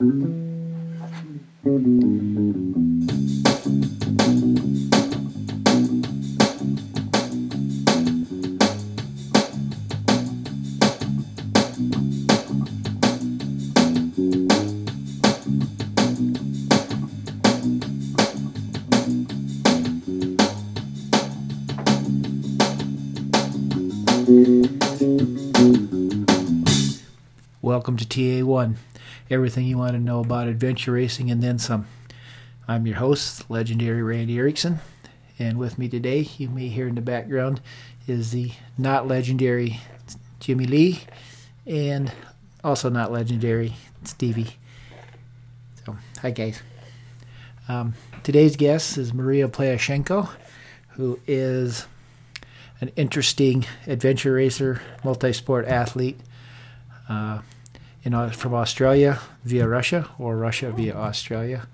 Welcome to TA1, everything you want to know about adventure racing and then some. I'm your host, legendary Randy Erickson, and with me today, you may hear in the background, is the not legendary Jimmy Lee and also not legendary Stevie. So, hi guys. Um, today's guest is Maria Playashenko, who is an interesting adventure racer, multi sport athlete. Uh, you know, from Australia via Russia or Russia via Australia.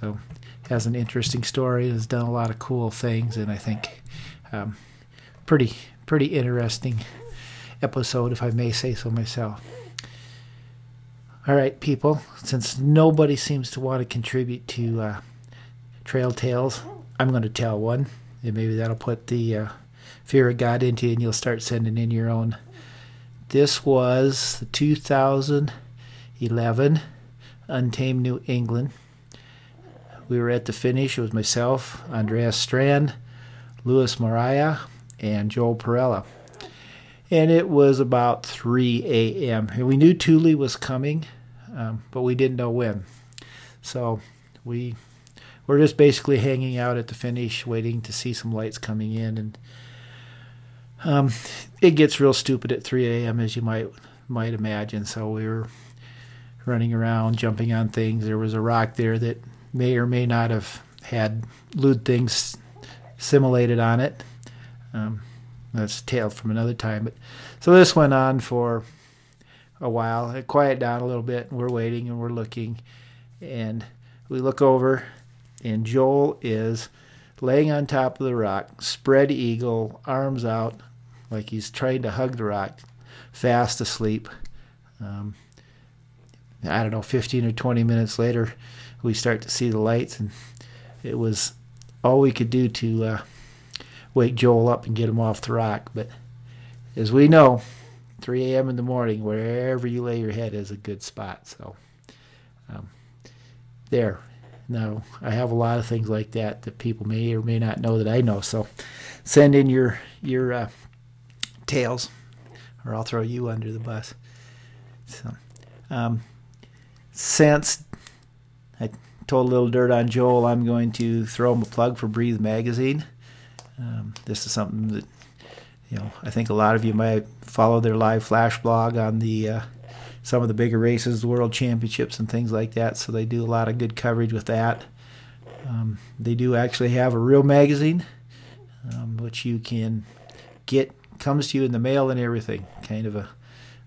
So has an interesting story. Has done a lot of cool things, and I think um, pretty pretty interesting episode, if I may say so myself. All right, people. Since nobody seems to want to contribute to uh, Trail Tales, I'm going to tell one, and maybe that'll put the uh, fear of God into you, and you'll start sending in your own this was the 2011 Untamed New England. We were at the finish. It was myself, Andreas Strand, Louis Mariah, and Joel Perella. And it was about 3 a.m. And we knew Thule was coming, um, but we didn't know when. So we were just basically hanging out at the finish, waiting to see some lights coming in. And um, it gets real stupid at 3 a.m. as you might might imagine. So we were running around, jumping on things. There was a rock there that may or may not have had lewd things simulated on it. Um, that's a tale from another time. But so this went on for a while. It quieted down a little bit, and we're waiting and we're looking, and we look over, and Joel is laying on top of the rock, spread eagle, arms out, like he's trying to hug the rock, fast asleep. Um, I don't know, 15 or 20 minutes later, we start to see the lights, and it was all we could do to uh, wake Joel up and get him off the rock. But as we know, 3 a.m. in the morning, wherever you lay your head is a good spot. So, um, there. Now, I have a lot of things like that that people may or may not know that I know. So, send in your your uh, tales, or I'll throw you under the bus. So, um, since I told a little dirt on Joel, I'm going to throw him a plug for Breathe Magazine. Um, this is something that you know I think a lot of you might follow their live flash blog on the uh, some of the bigger races, World Championships, and things like that. So they do a lot of good coverage with that. Um, they do actually have a real magazine, um, which you can get comes to you in the mail and everything. Kind of a,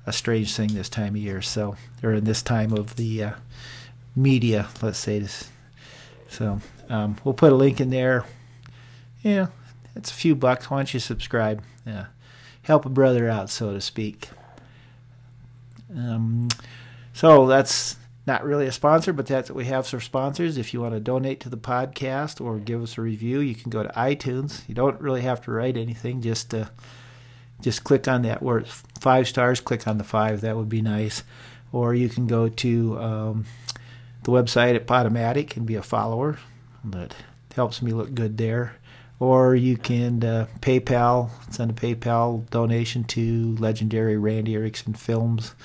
a strange thing this time of year. So, or in this time of the uh, media, let's say this. So, um, we'll put a link in there. Yeah, it's a few bucks. Why don't you subscribe? Yeah, help a brother out, so to speak. Um, so that's not really a sponsor, but that's what we have for sponsors. If you want to donate to the podcast or give us a review, you can go to iTunes. You don't really have to write anything, just uh, just click on that where it's five stars, click on the five. That would be nice. Or you can go to um, the website at Podomatic and be a follower. That helps me look good there. Or you can uh, PayPal, send a PayPal donation to legendary Randy Erickson Films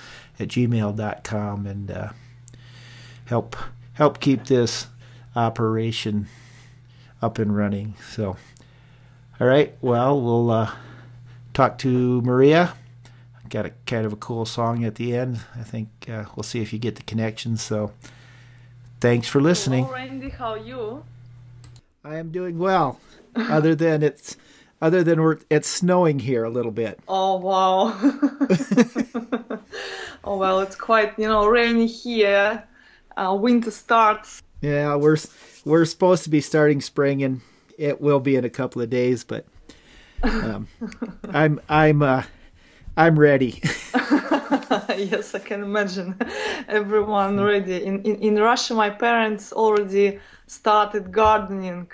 at gmail.com and uh, help help keep this operation up and running. So, all right, well, we'll uh, talk to Maria. Got a kind of a cool song at the end. I think uh, we'll see if you get the connection. So, thanks for listening. Hello, Randy. How are you? I am doing well. other than it's other than we're it's snowing here a little bit. Oh wow. oh well, it's quite you know rainy here. Uh, winter starts. Yeah, we're we're supposed to be starting spring, and it will be in a couple of days. But um, I'm I'm uh, I'm ready. yes, I can imagine everyone ready. In, in in Russia, my parents already started gardening.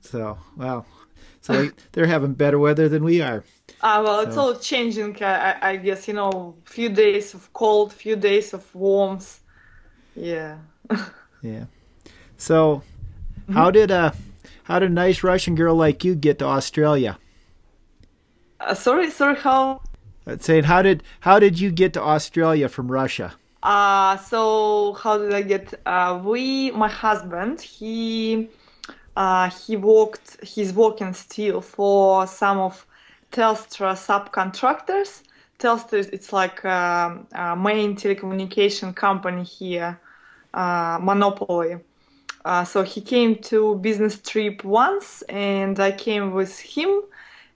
So well, so they, they're having better weather than we are. Ah, well, it's all changing. I, I, I guess you know, few days of cold, few days of warmth. Yeah. Yeah. So, how did a how did a nice Russian girl like you get to Australia? Uh, sorry, sorry. How? Uh, saying how did how did you get to Australia from Russia? Uh, so how did I get? Uh, we, my husband, he, uh, he worked. He's working still for some of Telstra subcontractors. Telstra, it's like um, a main telecommunication company here, uh, monopoly. Uh, so he came to business trip once, and I came with him,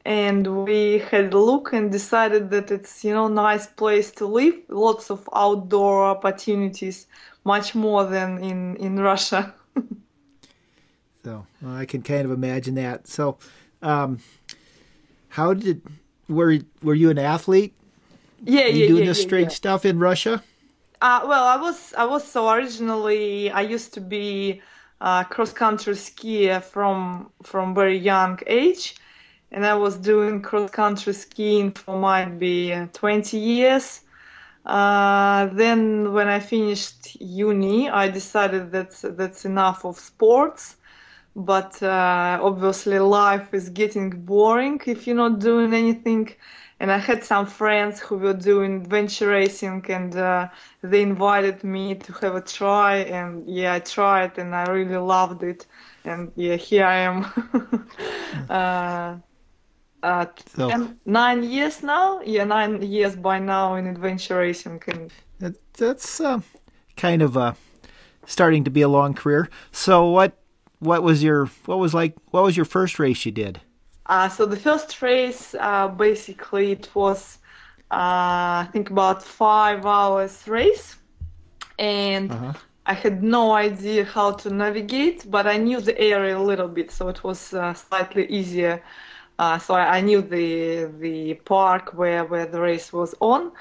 and we had a look and decided that it's you know nice place to live, lots of outdoor opportunities, much more than in in Russia. So well, I can kind of imagine that. So, um, how did were were you an athlete? yeah, Were you yeah, doing yeah, this yeah, strange yeah. stuff in Russia? Uh, well, I was I was so originally I used to be a cross country skier from from very young age, and I was doing cross country skiing for might be uh, 20 years. Uh, then when I finished uni, I decided that that's enough of sports. But uh, obviously, life is getting boring if you're not doing anything. And I had some friends who were doing adventure racing, and uh, they invited me to have a try. And yeah, I tried, and I really loved it. And yeah, here I am. uh, uh, So- nine years now. Yeah, nine years by now in adventure racing, and That, that's uh, kind of uh, starting to be a long career. So what what was your what was like what was your first race you did? Uh, so the first race, uh, basically, it was, uh, I think, about five hours race, and Uh-huh. I had no idea how to navigate, but I knew the area a little bit, so it was uh, slightly easier. Uh, so I, I knew the the park where where the race was on.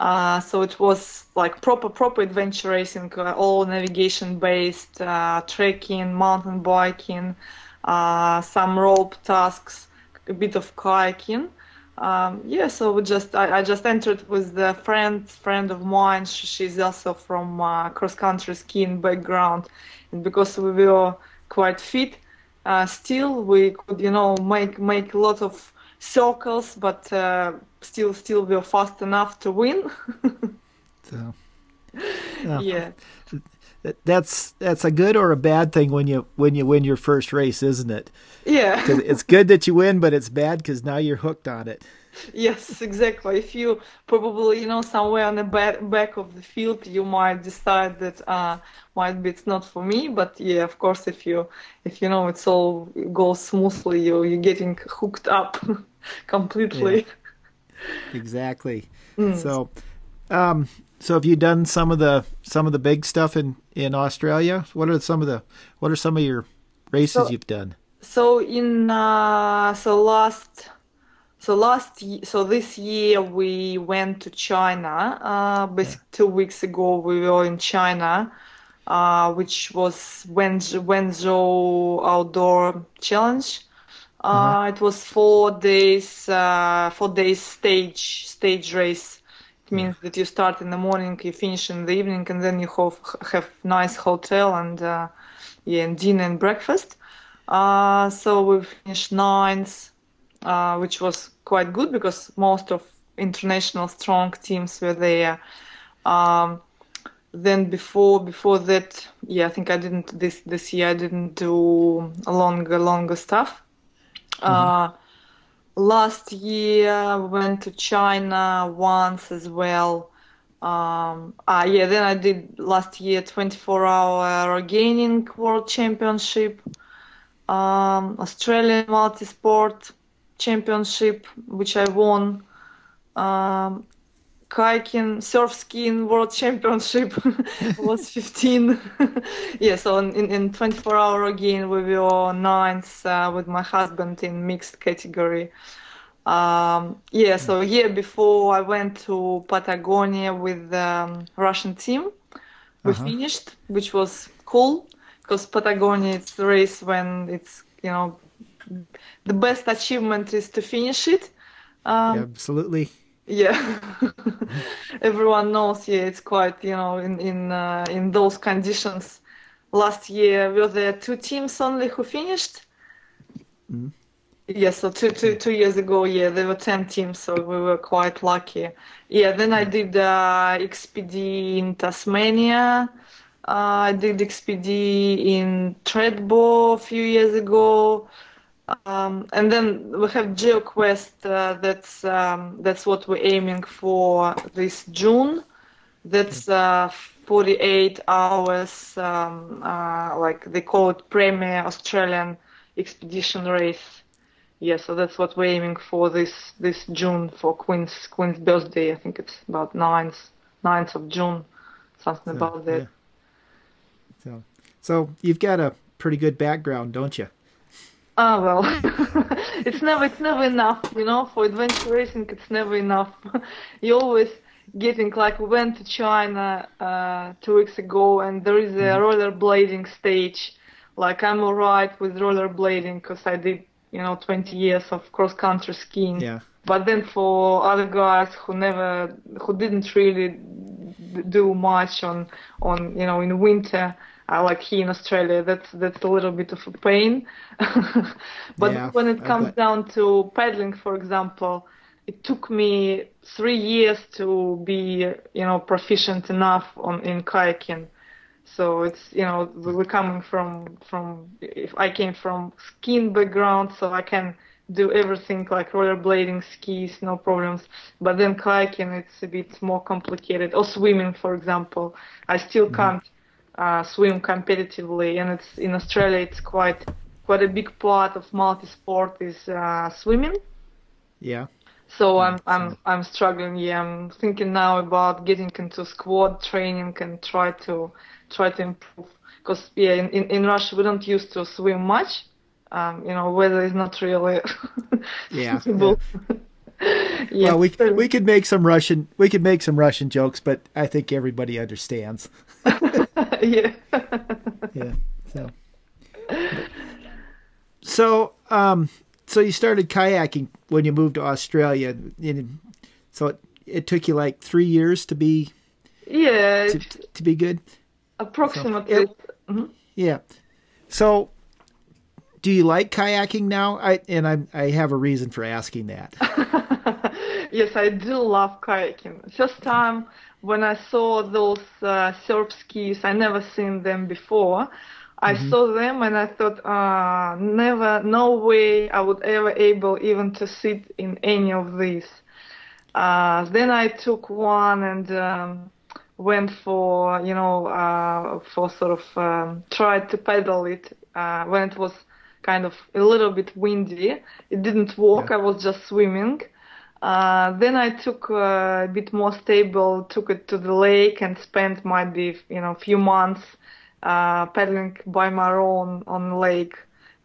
Uh, so it was like proper proper adventure racing, uh, all navigation based, uh, trekking, mountain biking, uh, some rope tasks, a bit of kayaking. Um, yeah, so we just I, I just entered with the friend friend of mine. She, she's also from uh, cross country skiing background, and because we were quite fit, uh, still we could you know make make a lot of circles, but uh, still still we were fast enough to win. So Yeah. yeah. That- that's that's a good or a bad thing when you when you win your first race, isn't it? Yeah. it's good that you win, but it's bad because now you're hooked on it. Yes, exactly. If you probably, you know, somewhere on the back, back of the field, you might decide that uh, might be it's not for me. But yeah, of course, if you if you know it's all goes smoothly, you you're getting hooked up completely. Exactly. So, um, so have you done some of the some of the big stuff in in Australia? What are some of the what are some of your races So- you've done? So in uh, so last so last so this year we went to China. Uh, basically two weeks ago we were in China, uh, which was Wenzhou, Wenzhou Outdoor Challenge. Uh, it was four days, uh, four days stage stage race. Means that you start in the morning, you finish in the evening, and then you have have nice hotel and uh, yeah, and dinner and breakfast. Uh, so we finished ninth, uh, which was quite good because most of international strong teams were there. Um, then before before that, yeah, I think I didn't this this year I didn't do a longer longer stuff. Uh, last year we went to China once as well. Um, ah, yeah, then I did last year 24 hour rogaining world championship, um, Australian multi-sport championship, which I won. Um, kayaking, surf skiing world championship was 15. yeah, so in, in 24 hour rogaine we were ninth uh, with my husband in mixed category. Um, yeah, so a year before I went to Patagonia with the um, Russian team. We Uh-huh. finished, which was cool because Patagonia it's the race when it's you know the best achievement is to finish it. Um, Absolutely. Yeah, everyone knows. Yeah, it's quite you know in in uh, in those conditions. Last year were there two teams only who finished. Mhm. Yeah, so two, two, two years ago, yeah, there were 10 teams, so we were quite lucky. Yeah, then I did uh, XPD in Tasmania. Uh, I did XPD in Thredbo a few years ago. Um, and then we have GeoQuest. Uh, that's um, that's what we're aiming for this June. That's uh, 48 hours, um, uh, like they call it Premier Australian Expedition Race. Yeah, so that's what we're aiming for this this June for Queen's Queen's birthday. I think it's about 9th 9th of June, something So, about that. yeah. So, so you've got a pretty good background, don't you? Ah well, it's never it's never enough, you know. For adventure racing, it's never enough. You always getting like we went to China uh, two weeks ago, and there is a rollerblading stage. Like I'm alright with rollerblading because I did, you know, 20 years of cross country skiing. Yeah. But then for other guys who never, who didn't really d- do much on, on you know, in winter, uh, like here in Australia, that's that's a little bit of a pain. but Yeah, when it comes down to paddling, for example, it took me three years to be, you know, proficient enough on in kayaking. So it's you know we're coming from from if I came from skiing background, so I can do everything like rollerblading, skis, no problems. But then kayaking, it's a bit more complicated. Or swimming, for example, I still can't uh, swim competitively, and it's in Australia. It's quite quite a big part of multi-sport is uh, swimming. Yeah. So I'm I'm I'm struggling. Yeah, I'm thinking now about getting into squad training and try to try to improve. Because yeah, in, in in Russia we don't used to swim much. Um, you know, weather is not really Yeah, suitable. yeah. well, we we could make some Russian we could make some Russian jokes, but I think everybody understands. yeah. Yeah. So. So, um, so you started kayaking when you moved to Australia, and so it, it took you like three years to be yeah, to, to be good. approximately. it- Mhm. Yeah. So, do you like kayaking now? I and I I have a reason for asking that. Yes, I do love kayaking. First time when I saw those uh, surf skis, I never seen them before. I saw them and I thought, uh, never, no way I would ever able even to sit in any of these. Uh, then I took one and um, went for, you know, uh, for sort of um, tried to pedal it uh, when it was kind of a little bit windy. It didn't work. Yeah. I was just swimming. Uh, then I took a bit more stable, took it to the lake and spent might be, you know, few months uh, paddling by my own on the lake.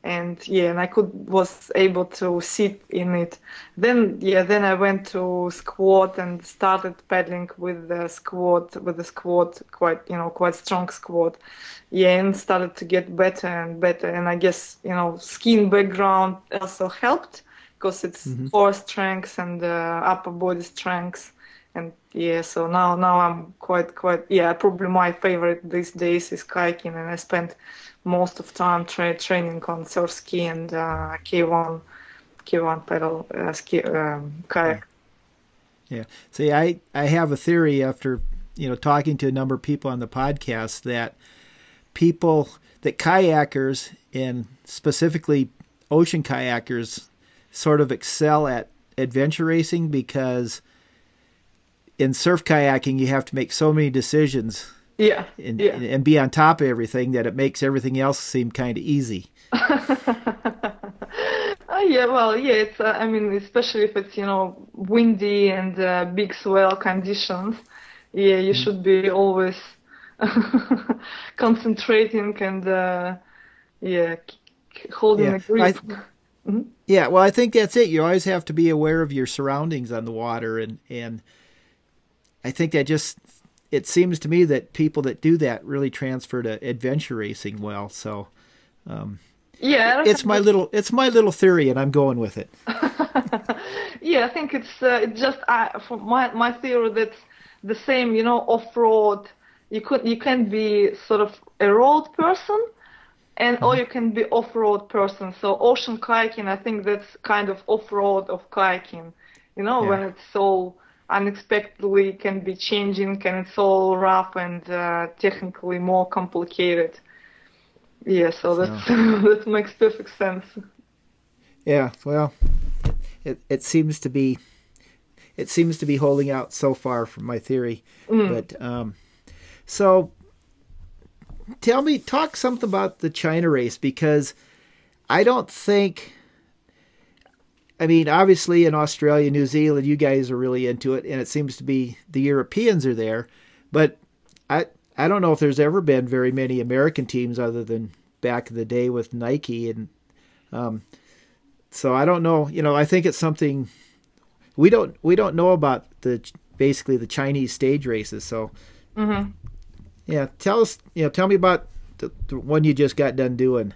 And yeah, and I could was able to sit in it. Then yeah, then I went to squat and started paddling with the squat, with the squat, quite you know, quite strong squat. Yeah, and started to get better and better. And I guess you know, skin background also helped because it's core strength and uh, upper body strength. And yeah, so now now I'm quite quite yeah. Probably my favorite these days is kayaking, and I spent most of time tra- training on surf ski and uh, K1 K1 pedal uh, ski um, kayak. Yeah. See, I I have a theory after you know talking to a number of people on the podcast that people that kayakers and specifically ocean kayakers sort of excel at adventure racing because in surf kayaking you have to make so many decisions Yeah, and, yeah. and be on top of everything that it makes everything else seem kind of easy. Oh yeah, well, yeah, it's, uh, I mean, especially if it's, you know, windy and uh, big swell conditions, yeah, you should be always concentrating and, uh, yeah, holding Yeah, a grip. Mhm. Yeah, well, I think that's it. You always have to be aware of your surroundings on the water, and and I think that just it seems to me that people that do that really transfer to adventure racing well. So um, Yeah, it's my little it's my little theory, and I'm going with it. Yeah, I think it's uh, it's just uh, for my my theory that's the same. You know, off road. You could you can be sort of a road person, and or you can be off road person. So ocean kayaking, I think that's kind of off road of kayaking. You know, when it's all unexpectedly can be changing and it's all rough and uh, technically more complicated. Yeah, so that's that makes perfect sense. Yeah, well, it it seems to be it seems to be holding out so far from my theory. But um, so tell me, talk something about the China race because I don't think. I mean, obviously in Australia, New Zealand, you guys are really into it, and it seems to be the Europeans are there. But I I don't know if there's ever been very many American teams other than back in the day with Nike and um, so I don't know. You know, I think it's something we don't we don't know about the basically the Chinese stage races. So hmm yeah, tell us. You know, tell me about the, the one you just got done doing.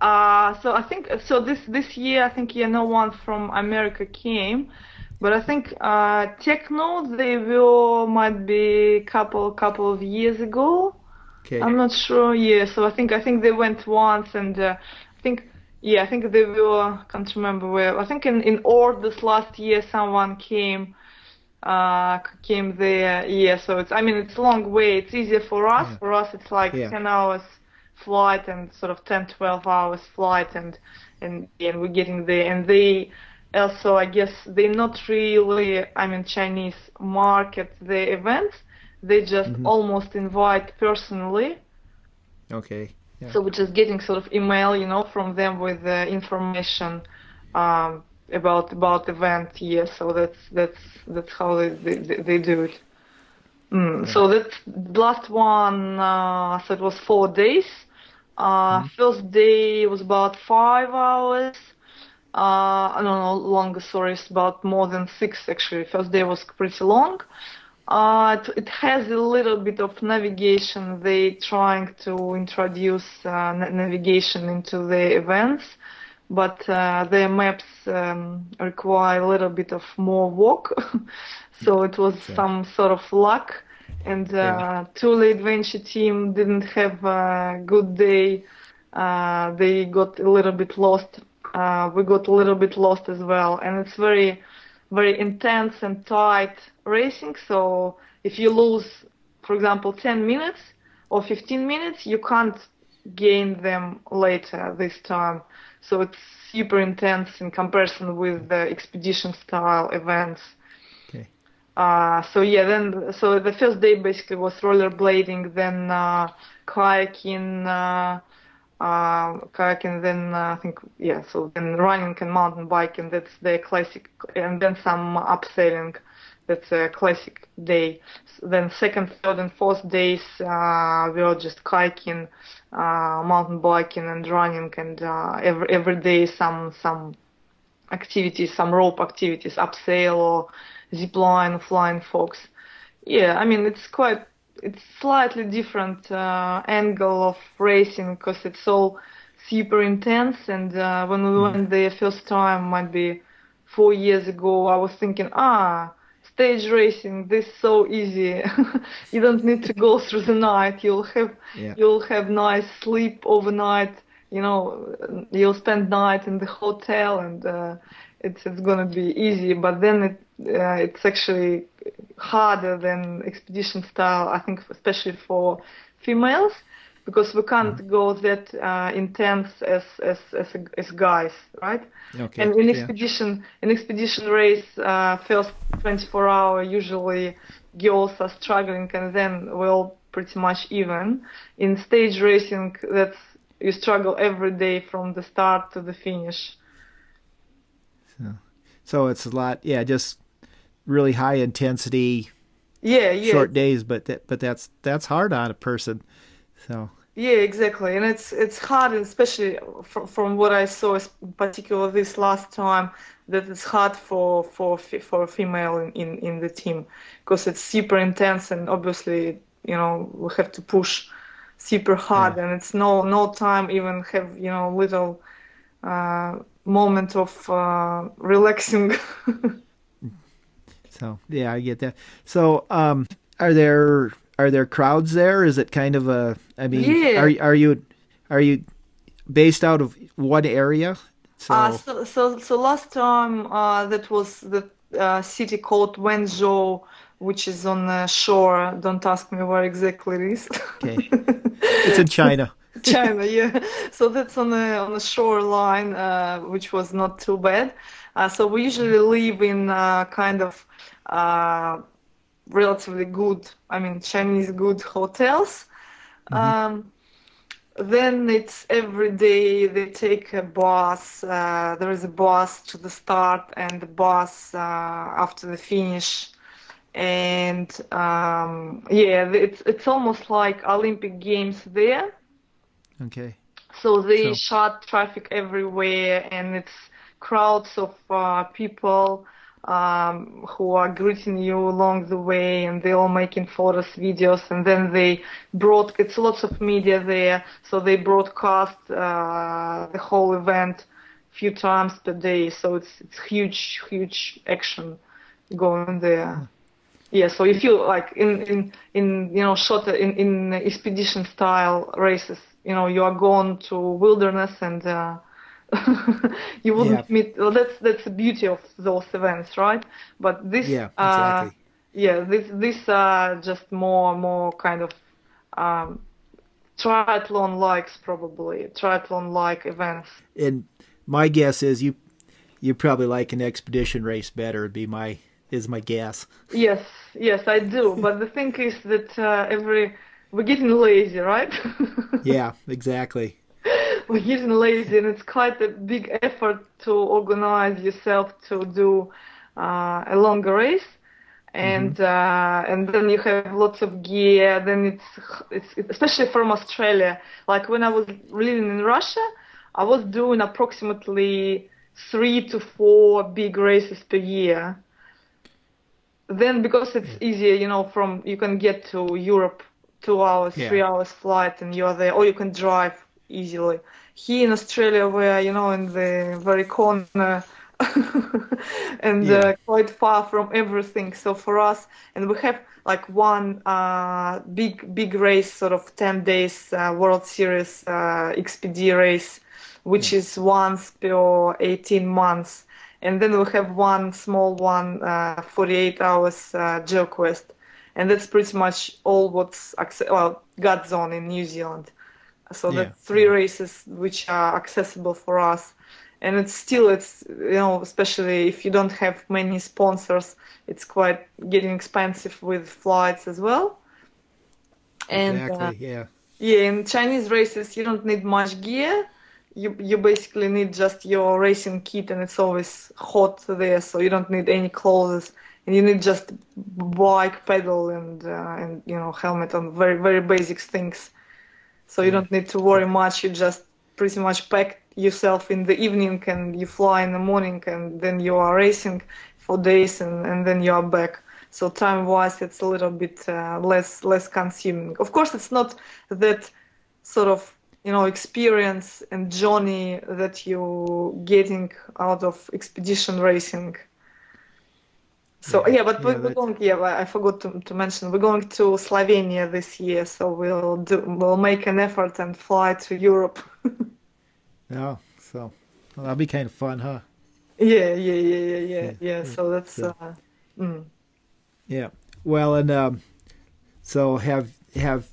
Uh, so I think so this this year I think yeah no one from America came, but I think uh, Tecnu they will might be couple couple of years ago. Okay. I'm not sure. Yeah, so I think I think they went once and uh, I think yeah I think they will can't remember where. I think in in this last year someone came uh came there. Yeah, so it's I mean it's a long way. It's easier for us. Yeah. For us it's like Yeah. 10 hours flight and sort of 10 12 hours flight and and and we're getting there and they also I guess they're not really I mean Chinese market the events they just almost invite personally Okay. Yeah. so we're just getting sort of email you know from them with the information um, about about event yeah so that's that's that's how they they, they do it Mm, So that last one, uh, so it was four days. Uh, First day was about five hours. Uh, no, no, longer, sorry, it's about more than six actually. First day was pretty long. Uh, it, it has a little bit of navigation. They trying to introduce uh, navigation into the events, but uh, their maps um, require a little bit of more work. so it was some sort of luck. And uh, Yeah. Thule Adventure team didn't have a good day. Uh, they got a little bit lost. Uh, we got a little bit lost as well. And it's very, very intense and tight racing. So if you lose, for example, 10 minutes or 15 minutes, you can't gain them later this time. So it's super intense in comparison with the expedition style events. Okay. Uh, so yeah, then so the first day basically was rollerblading, then uh, kayaking, uh, uh, kayaking, then uh, I think yeah, so then running and mountain biking. That's the classic, and then some abseiling. That's a classic day. S- Then second, third, and fourth days uh, we were just kayaking, mountain biking, and running, and uh, every every day some some activities, some rope activities, abseil or zip line, flying fox. Yeah, I mean it's quite it's slightly different uh, angle of racing because it's all super intense. And uh, when we went there first time, might be four years ago, I was thinking, ah, stage racing, this so easy. you don't need to go through the night. You'll have Yeah. you'll have nice sleep overnight. You know, you'll spend night in the hotel, and uh, it's it's gonna be easy. But then it uh, it's actually harder than expedition style. I think, especially for females, because we can't go that uh, intense as as as, as guys, right? Okay. And in yeah. expedition, in expedition race, uh, first 24 hour usually girls are struggling, and then we're all pretty much even. In stage racing, that's you struggle every day from the start to the finish. So it's a lot. Yeah, just really high intensity, Yeah, yeah, short days, but that, but that's that's hard on a person. So Yeah, exactly, and it's it's hard, especially from from what I saw, particularly this last time, that it's hard for for for a female in, in in the team because it's super intense, and obviously, you know, we have to push super hard, yeah. and it's no no time even have you know little uh, moment of uh, relaxing. so yeah, I get that. So um, are there are there crowds there? Is it kind of a? I mean, yeah. are are you are you based out of one area? So uh, so, so, so last time uh, that was the uh, city called Wenzhou, which is on the shore. Don't ask me where exactly it is. okay, it's in China. China, yeah. So that's on the on the shoreline, uh, which was not too bad. Uh, so we usually live in uh, kind of uh, relatively good, I mean, Chinese good hotels. Mm-hmm. Um, then it's every day they take a bus. Uh, there is a bus to the start and the bus uh, after the finish. And um, yeah, it's it's almost like Olympic Games there. Okay. So they so. shut traffic everywhere, and it's crowds of uh, people um, who are greeting you along the way and they're all making photos, videos, and then they brought, It's lots of media there, so they broadcast uh, the whole event a few times per day. So it's it's huge, huge action going there. Yeah, so if you like in in in you know short in in expedition style races, you know you are going to wilderness and. Uh, you wouldn't yeah. meet. Well, that's that's the beauty of those events, right? But this, yeah, uh, exactly. Uh, yeah, this these are just more more kind of um, triathlon likes probably triathlon like events. And my guess is you you probably like an expedition race better. Would be my is my guess. Yes, yes, I do. but the thing is that uh, every we're getting lazy, right? yeah, exactly we're getting lazy and it's quite a big effort to organize yourself to do uh, a longer race and mm-hmm. uh, and then you have lots of gear then it's it's especially from australia like when i was living in russia i was doing approximately three to four big races per year then because it's easier you know from you can get to europe two hours yeah. three hours flight and you're there or you can drive easily. Here in Australia, we're you know in the very corner and yeah. uh, quite far from everything. So for us, and we have like one uh, big big race, sort of ten days uh, World Series uh, XPD race, which yeah. is once per 18 months. And then we have one small one, uh, 48 hours uh, GeoQuest. And that's pretty much all what's, well, GODZone in New Zealand. So yeah. that's three races which are accessible for us. And it's still, it's, you know, especially if you don't have many sponsors, it's quite getting expensive with flights as well. And, exactly, uh, yeah. Yeah, in Chinese races, you don't need much gear. You, you basically need just your racing kit, and it's always hot there, so you don't need any clothes, and you need just bike pedal and uh, and you know helmet and very very basic things so you don't need to worry much. You just pretty much pack yourself in the evening and you fly in the morning and then you are racing for days and, and then you are back. So time wise, it's a little bit uh, less less consuming. Of course, it's not that sort of you know experience and journey that you're getting out of expedition racing so yeah, but yeah, we're going. Yeah, I forgot to, to mention we're going to Slovenia this year, so we'll do we'll make an effort and fly to Europe. yeah, so well, that'll be kind of fun, huh? Yeah, yeah, yeah, yeah, yeah, yeah. So that's so, uh, mm. yeah. Well, and um, so have have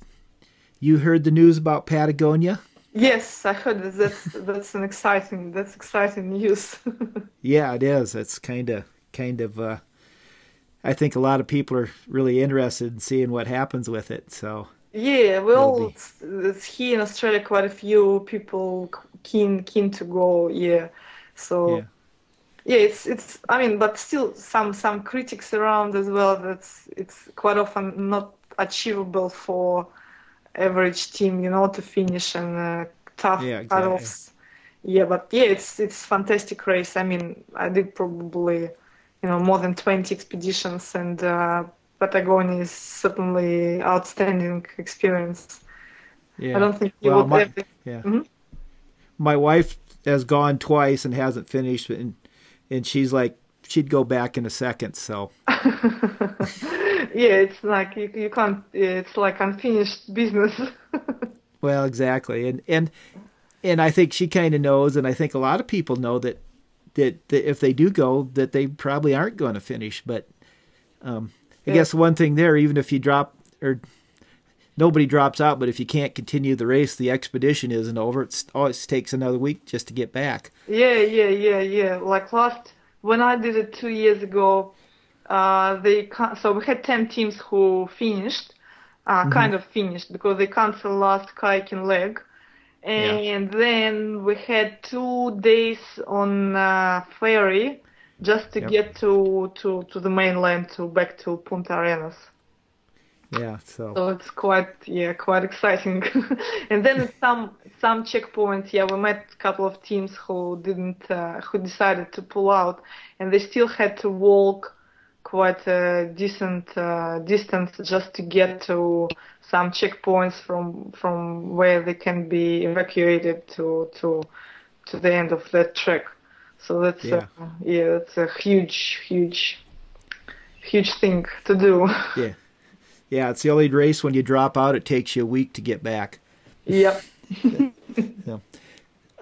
you heard the news about Patagonia? Yes, I heard that. That's that's an exciting that's exciting news. yeah, it is. It's kind of kind of uh, I think a lot of people are really interested in seeing what happens with it. So yeah, well, be... here in Australia, quite a few people keen keen to go. Yeah, so. Yeah. yeah. it's it's. I mean, but still, some some critics around as well. That's it's quite often not achievable for average team, you know, to finish and uh, tough Yeah, exactly. cutoffs. Yeah, but yeah, it's it's fantastic race. I mean, I did probably, you know, more than 20 expeditions, and uh, Patagonia is certainly outstanding experience. Yeah. I don't think you Well, would my- ever. Yeah. Mhm. My wife has gone twice and hasn't finished, and and she's like she'd go back in a second. So Yeah, it's like you, you can't. It's like unfinished business. well, exactly, and and and I think she kind of knows, and I think a lot of people know that that, that if they do go, that they probably aren't going to finish. But um, I Yeah. guess one thing there, even if you drop or nobody drops out, but if you can't continue the race, the expedition isn't over. It always takes another week just to get back. Yeah, yeah, yeah, yeah. Like last when I did it two years ago, uh, they so we had ten teams who finished, uh, kind of finished because they canceled last kayaking leg, and then we had two days on uh, ferry just to Yep. get to, to to the mainland to back to Punta Arenas. Yeah. So So it's quite yeah quite exciting. and then some some checkpoints, yeah, we met a couple of teams who didn't uh, who decided to pull out, and they still had to walk quite a decent uh, distance just to get to some checkpoints from from where they can be evacuated to to to the end of that trek. So that's Yeah. uh, yeah that's a huge huge huge thing to do. yeah, yeah. It's the only race when you drop out, it takes you a week to get back. yep.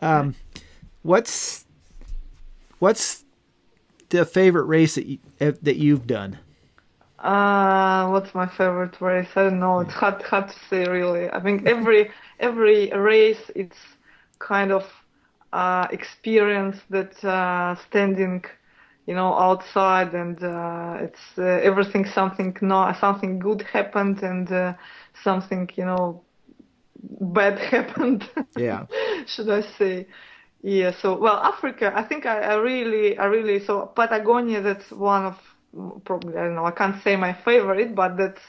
Um, what's what's the favorite race that you, eh, that you've done? Uh, what's my favorite race? I don't know. It's hard, hard to say really. I think every every race it's kind of uh, experience that uh, standing, you know, outside and uh, it's uh, everything something no something good happened and uh, something you know bad happened. Yeah. should I say? Yeah. So, well, Africa. I think I, I really, I really. So Patagonia. That's one of probably I don't know. I can't say my favorite, but that's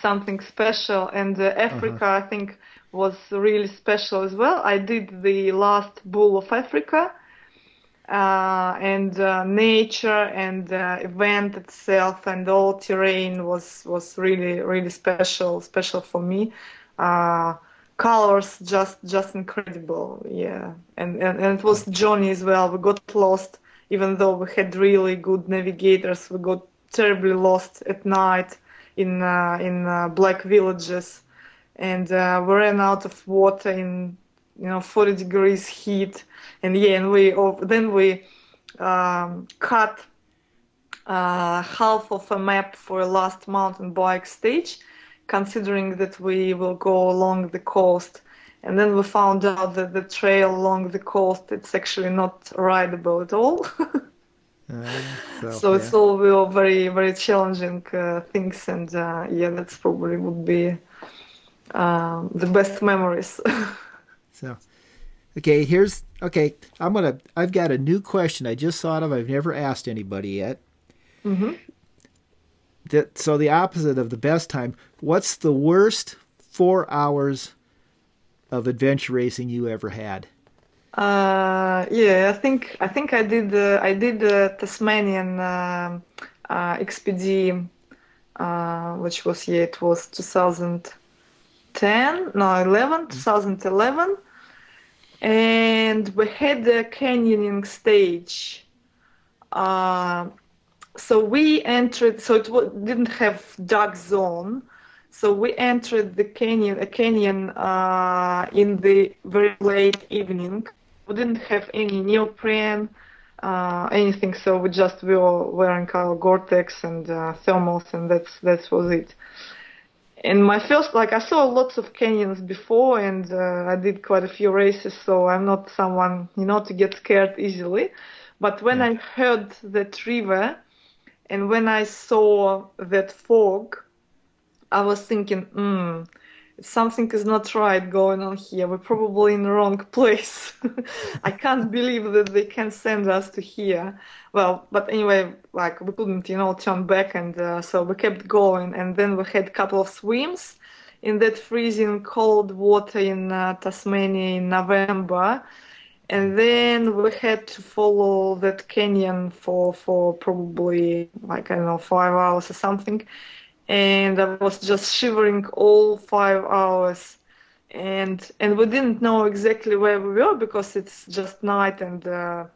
something special. And uh, Africa, I think, was really special as well. I did the last Bull of Africa. Uh, and uh, nature and uh, event itself and all terrain was was really really special special for me uh, colors just just incredible yeah. And, and and it was journey as well. We got lost even though we had really good navigators. We got terribly lost at night in uh, in uh, black villages. And uh, we ran out of water in you know 40 degrees heat. And yeah and we then we um, cut uh, half of a map for a last mountain bike stage considering that we will go along the coast and then we found out that the trail along the coast it's actually not rideable at all Uh, so so it's yeah. all real very very challenging uh, things and uh, yeah that's probably would be um, the best memories So, okay, here's okay. I'm gonna. I've got a new question I just thought of. I've never asked anybody yet. hmm That so the opposite of the best time. What's the worst four hours of adventure racing you ever had? Uh, yeah, I think I think I did uh, I did the Tasmanian um uh, XPD, uh, which was yeah it was 2010 no 11 2011, and we had the canyoning stage. So we entered so it didn't have dark zone. So we entered the canyon, a canyon uh, in the very late evening. We didn't have any neoprene, uh, anything. So we just we were wearing our Gore-Tex and uh, thermals, and that's that was it. And my first, like I saw lots of canyons before, and uh, I did quite a few races. So I'm not someone you know to get scared easily. But when I heard that river, and when I saw that fog, I was thinking, hmm, something is not right going on here. We're probably in the wrong place. I can't believe that they can send us to here. Well, but anyway, like we couldn't, you know, turn back, and uh, so we kept going. And then we had a couple of swims in that freezing cold water in uh, Tasmania in November. And then we had to follow that canyon for, for probably like, I don't know, five hours or something. And I was just shivering all five hours. And, and we didn't know exactly where we were because it's just night and, uh,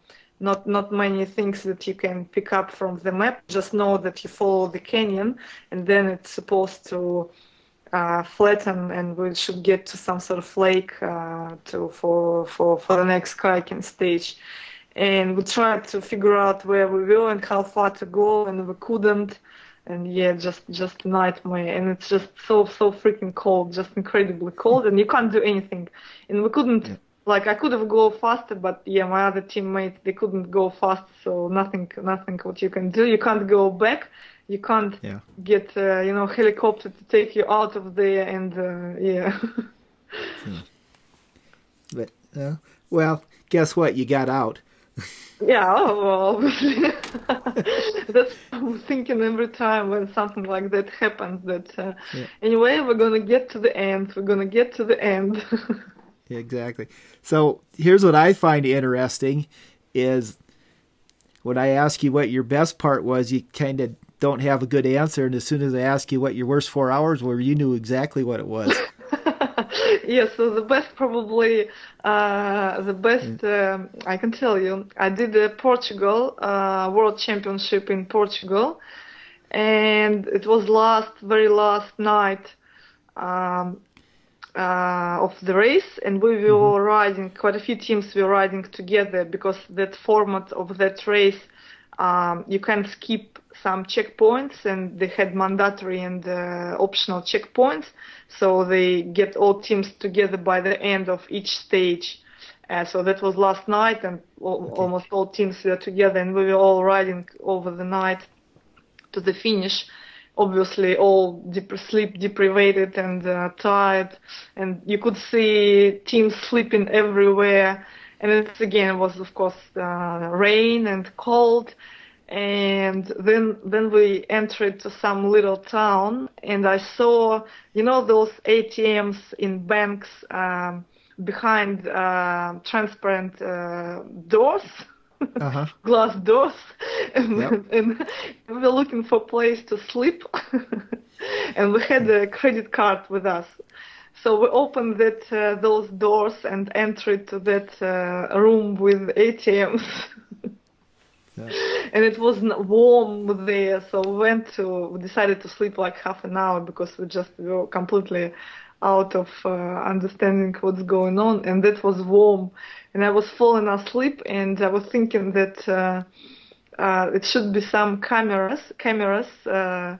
not not many things that you can pick up from the map. Just know that you follow the canyon, and then it's supposed to uh, flatten, and we should get to some sort of lake uh, to for for for the next kayaking stage. And we tried to figure out where we were and how far to go, and we couldn't. And yeah, just just nightmare. And it's just so so freaking cold, just incredibly cold, and you can't do anything. And we couldn't. Yeah like I could have go faster, but yeah, my other teammates they couldn't go fast, so nothing, nothing what you can do. You can't go back. You can't yeah. get uh, you know helicopter to take you out of there, and uh, yeah. hmm. But uh, well, guess what? You got out. yeah, oh, well, obviously. That's I'm thinking every time when something like that happens. That uh, yeah. anyway, we're gonna get to the end. We're gonna get to the end. exactly. So here's what I find interesting is when I ask you what your best part was, you kind of don't have a good answer, and as soon as I ask you what your worst four hours were, you knew exactly what it was. yeah, so the best probably uh, the best um, I can tell you. I did the Portugal uh, World Championship in Portugal, and it was last very last night. Um, uh, of the race, and we were mm-hmm. riding. Quite a few teams were riding together because that format of that race, um, you can skip some checkpoints, and they had mandatory and uh, optional checkpoints. So they get all teams together by the end of each stage. Uh, so that was last night, and okay. almost all teams were together, and we were all riding over the night to the finish obviously all dep- sleep deprived and uh, tired, and you could see teams sleeping everywhere. And it again was of course uh, rain and cold, and then then we entered to some little town, and I saw you know those ATMs in banks um, behind uh, transparent uh, doors uh-huh. glass doors, and, yep. and, we were looking for a place to sleep, and we had a credit card with us. So we opened that uh, those doors and entered to that uh, room with ATMs. And it was warm there, so we went to. We decided to sleep like half an hour because we just were completely out of uh, understanding what's going on, and that was warm and I was falling asleep, and I was thinking that uh, uh, it should be some cameras, cameras, uh,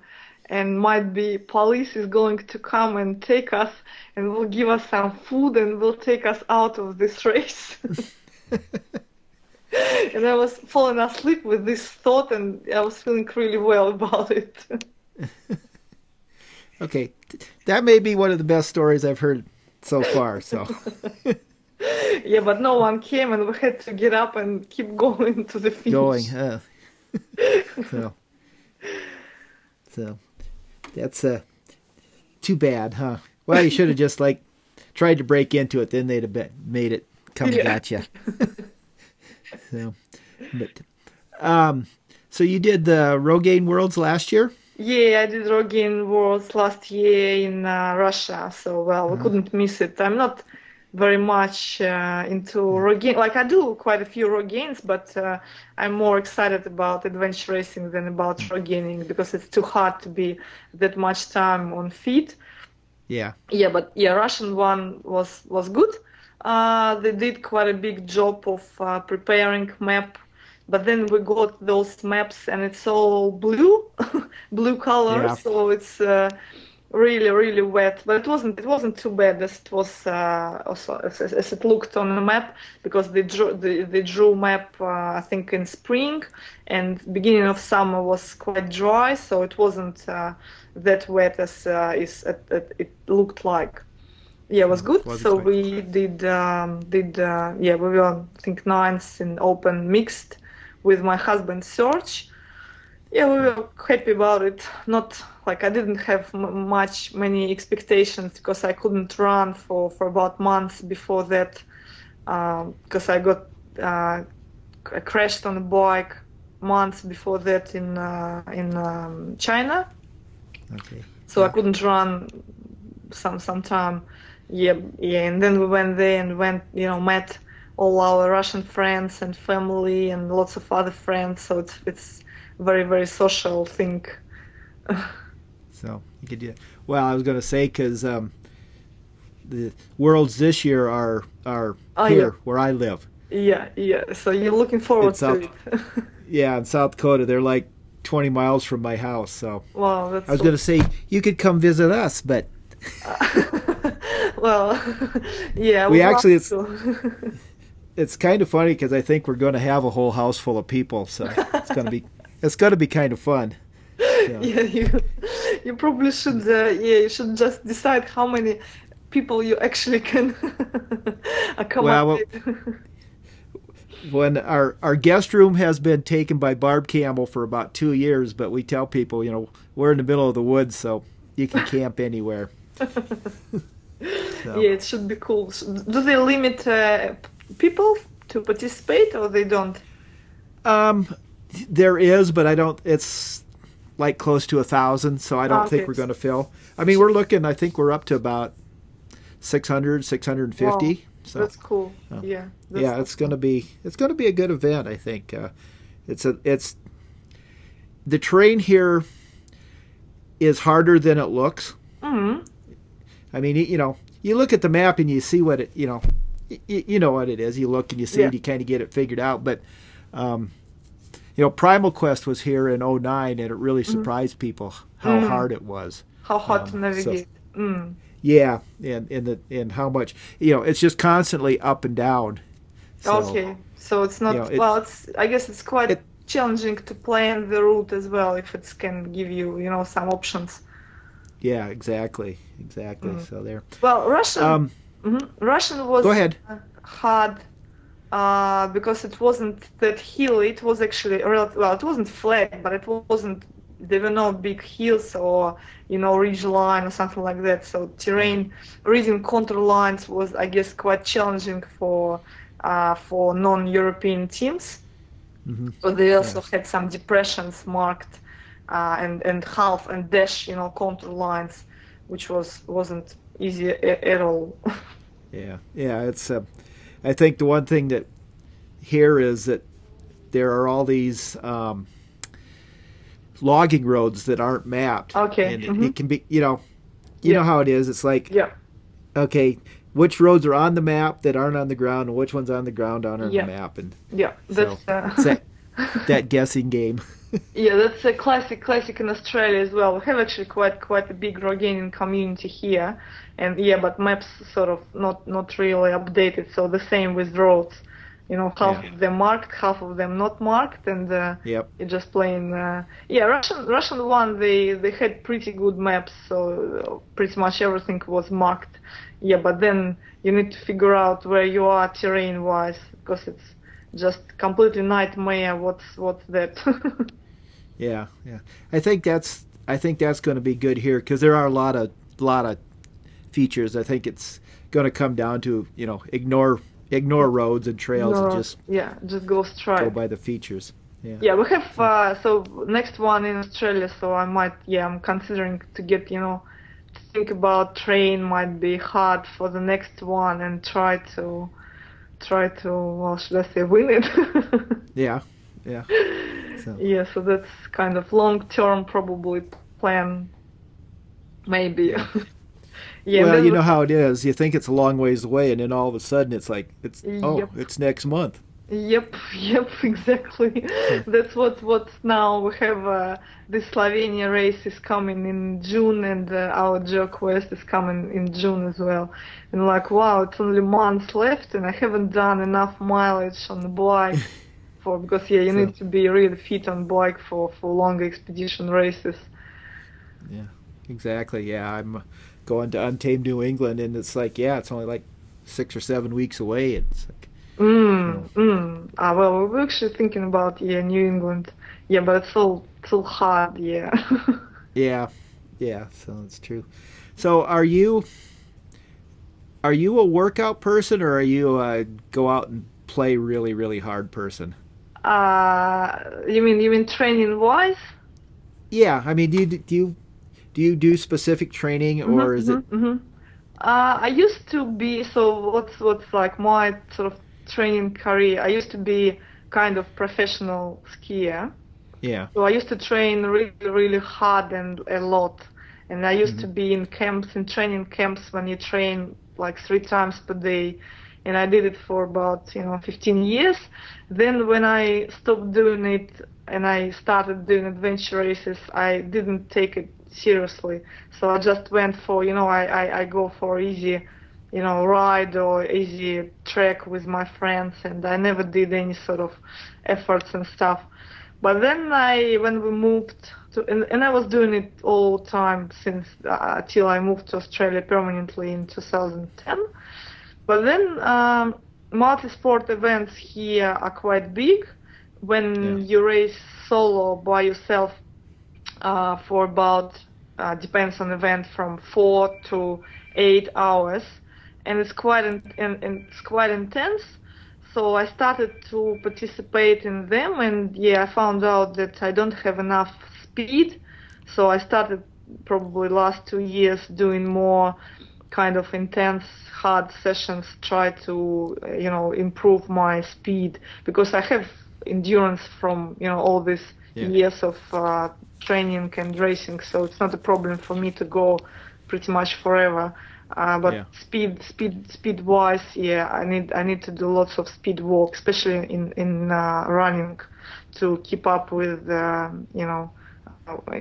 and might be police is going to come and take us, and will give us some food, and will take us out of this race. and I was falling asleep with this thought, and I was feeling really well about it. okay, that may be one of the best stories I've heard so far. So yeah, but no one came, and we had to get up and keep going to the finish. Going, uh, so, so that's uh, too bad, huh? Well, you should have just like tried to break into it. Then they'd have been, made it come yeah. at you. so, but um, so you did the Rogaine Worlds last year. Yeah, I did Rogaine Worlds last year in uh, Russia. So well, we uh-huh. couldn't miss it. I'm not very much uh, into Rogaine. Like I do quite a few Rogaines, but uh, I'm more excited about adventure racing than about Rogaining because it's too hard to be that much time on feet. Yeah. Yeah, but yeah, Russian one was was good. Uh, they did quite a big job of uh, preparing map, but then we got those maps and it's all blue, blue color, yeah. so it's uh, really really wet but it wasn't it wasn't too bad as it was uh, also as, as, it looked on the map because they drew the, they drew map uh, i think in spring and beginning of summer was quite dry so it wasn't uh, that wet as uh, is it, it, it, looked like yeah it was good so we did um, did uh, yeah we were i think ninth in open mixed with my husband Serge Yeah, we were happy about it. Not like I didn't have m- much many expectations because I couldn't run for for about months before that um, because I got uh, I crashed on a bike months before that in uh, in um, China, Okay. so I couldn't run some some time. Yeah, yeah, and then we went there and went, you know, met all our Russian friends and family and lots of other friends. So it's it's very very social thing. So you could do. that. Well, I was going to say because um, the worlds this year are are Oh, here yeah. where I live. Yeah, yeah. So you're looking forward to it. Yeah, in South Dakota, they're like 20 miles from my house. So wow, that's I was so- going to say you could come visit us, but well, yeah. I We actually- it's- it's kind of funny because I think we're going to have a whole house full of people. So it's going to be it's going to be kind of fun. Yeah, you you probably should. Uh, yeah, you should just decide how many people you actually can accommodate. when our our guest room has been taken by Barb Campbell for about two years, but we tell people, you know, we're in the middle of the woods, so you can camp anywhere. So, Yeah, it should be cool. Do they limit uh, people to participate, or they don't? Um, there is, but I don't. It's like close to a thousand, so I don't think Okay. we're going to fill. I mean, we're looking. I think we're up to about 600, 650. So That's cool. Oh. Yeah. That's yeah, it's going to be it's going to be a good event. I think uh, it's a it's the terrain here is harder than it looks. Mhm. I mean, you know, you look at the map and you see what it, you know, you, you know what it is. You look and you see Yeah. it, you kind of get it figured out. But, um, you know, Primal Quest was here in 09 and it really Mm-hmm. surprised people how Mm. hard it was. How hard to Um, navigate. Mm. Yeah, and and the and how much you know, it's just constantly up and down. So, okay, so it's not you know, well. It's I guess it's quite it- challenging to plan the route as well if it can give you you know some options. Yeah, exactly, exactly. Mm. So there. Well, Russian Um, mhm, Russian was go ahead. hard uh, because it wasn't that hilly. It was actually well, it wasn't flat, but it wasn't. There were no big hills or you know ridge line or something like that. So terrain reading contour lines was, I guess, quite challenging for uh, for non-European teams. Mhm. So they also had some depressions marked uh, and and half and dash you know contour lines, which was wasn't easy a- at all. Yeah, yeah. It's. Uh, I think the one thing that here is that there are all these um, logging roads that aren't mapped. Okay, and it, mhm. it can be, you know, you Yeah. know how it is. It's like, yeah. okay, which roads are on the map that aren't on the ground, and which ones on the ground aren't on Yeah. the map, and Yeah, that's So, uh, that, that guessing game. yeah, that's a classic classic in Australia as well. We have actually quite quite a big Rogaining community here, and yeah, but maps sort of not not really updated. So the same with roads, you know, half Yeah. of them marked, half of them not marked, and uh, Yep. you're just playing. Uh, yeah, Russian Russian one they they had pretty good maps, so uh, pretty much everything was marked. Yeah, but then you need to figure out where you are terrain wise because it's just completely nightmare. What's what's that? Yeah, yeah. I think that's I think that's going to be good here because there are a lot of lot of features. I think it's going to come down to you know ignore ignore roads and trails No, and just yeah, just go straight. go by the features. Yeah. Yeah, we have uh, so next one in Australia. So I might, yeah, I'm considering to get, you know, to think about train might be hard for the next one and try to, try to, well, should I say, win it? Yeah. Yeah. So yeah, so that's kind of long term probably plan, maybe. Yeah. yeah, well, you know how it is. You think it's a long ways away, and then all of a sudden it's like it's oh, it's next month. Yep, yep, exactly. That's what what now we have. Uh, the Slovenia race is coming in June, and uh, our GeoQuest is coming in June as well. And like, wow, it's only months left, and I haven't done enough mileage on the bike for because yeah, you So- need to be really fit on bike for for long expedition races. Yeah, exactly. Yeah, I'm going to Untamed New England, and it's like yeah, it's only like six or seven weeks away. It's like Mm, mm. Ah, well, we're actually thinking about yeah, New England. Yeah, but it's all too hard. Yeah. yeah, yeah. So that's true. So are you are you a workout person or are you a go out and play really really hard person? Uh, you mean you mean training wise? Yeah, I mean, do you do you do you do specific training or mm-hmm, is it? Mm-hmm. Uh, I used to be so. What's what's like my sort of training career? I used to be kind of professional skier. Yeah. So I used to train really really hard and a lot, and I used mm-hmm. to be in camps in training camps when you train like three times per day, and I did it for about you know 15 years. Then when I stopped doing it and I started doing adventure races, I didn't take it seriously. So I just went for, you know, I, I, I go for easy, you know, ride or easy trek with my friends, and I never did any sort of efforts and stuff. But then I, when we moved to, and, and I was doing it all time since uh, till I moved to Australia permanently in 2010. But then um, multi-sport events here are quite big. When yeah. you race solo by yourself, uh, for about uh, depends on event from four to eight hours, and it's quite in, in, it's quite intense. So I started to participate in them, and yeah, I found out that I don't have enough speed. So I started probably last two years doing more kind of intense hard sessions try to you know improve my speed because i have endurance from you know all these yeah. years of uh, training and racing, so it's not a problem for me to go pretty much forever. Uh, but yeah. speed, speed, speed wise, yeah, I need I need to do lots of speed work, especially in in uh, running, to keep up with uh, you know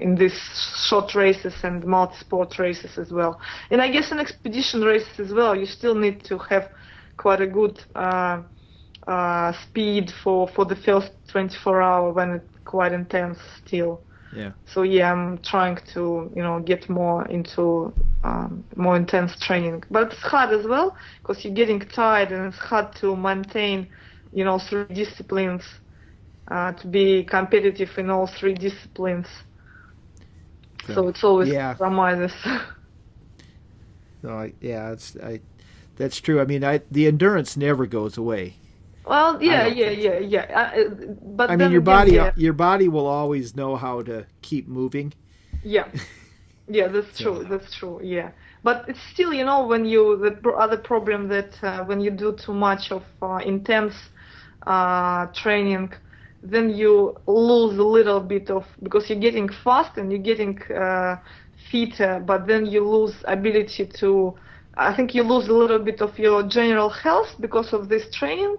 in these short races and multi-sport races as well. And I guess in expedition races as well, you still need to have quite a good uh, uh, speed for for the first 24 hour when it's quite intense still. Yeah. So yeah, I'm trying to you know get more into um, more intense training, but it's hard as well because you're getting tired and it's hard to maintain you know three disciplines uh, to be competitive in all three disciplines. So, so it's always yeah. compromises. no, yeah, it's I. That's true. I mean, I the endurance never goes away. Well, yeah, yeah, yeah, yeah. Uh, but I mean, your again, body, yeah. your body will always know how to keep moving. Yeah, yeah, that's true. That's true. Yeah, but it's still, you know, when you the other problem that uh, when you do too much of uh, intense uh, training, then you lose a little bit of because you're getting fast and you're getting uh, fitter, but then you lose ability to. I think you lose a little bit of your general health because of this training.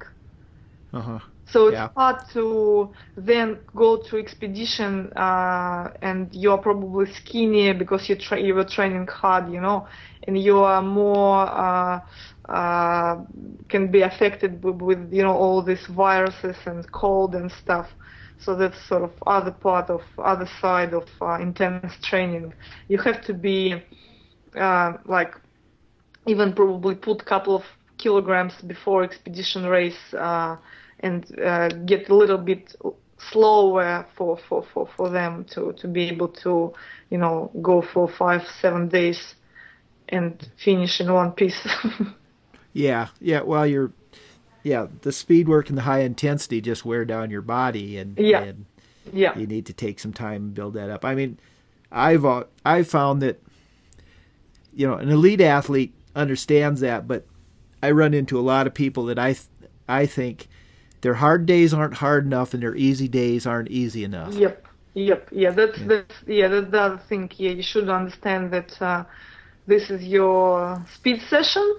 Uh-huh. So it's yeah. hard to then go to expedition uh, and you're probably skinny because you tra- you were training hard, you know, and you are more uh, uh, can be affected with, you know all these viruses and cold and stuff. So that's sort of other part of other side of uh, intense training. You have to be uh, like even probably put a couple of kilograms before expedition race uh, and uh, get a little bit slower for, for, for, for them to, to be able to, you know, go for five, seven days and finish in one piece. yeah, yeah. Well, you're, yeah, the speed work and the high intensity just wear down your body, and yeah, and yeah, you need to take some time and build that up. I mean, I've uh, I've found that, you know, an elite athlete understands that, but I run into a lot of people that I I think their hard days aren't hard enough and their easy days aren't easy enough. Yep, yep, yeah. That's yeah. that's yeah. That's the other thing. Yeah, you should understand that uh, this is your speed session.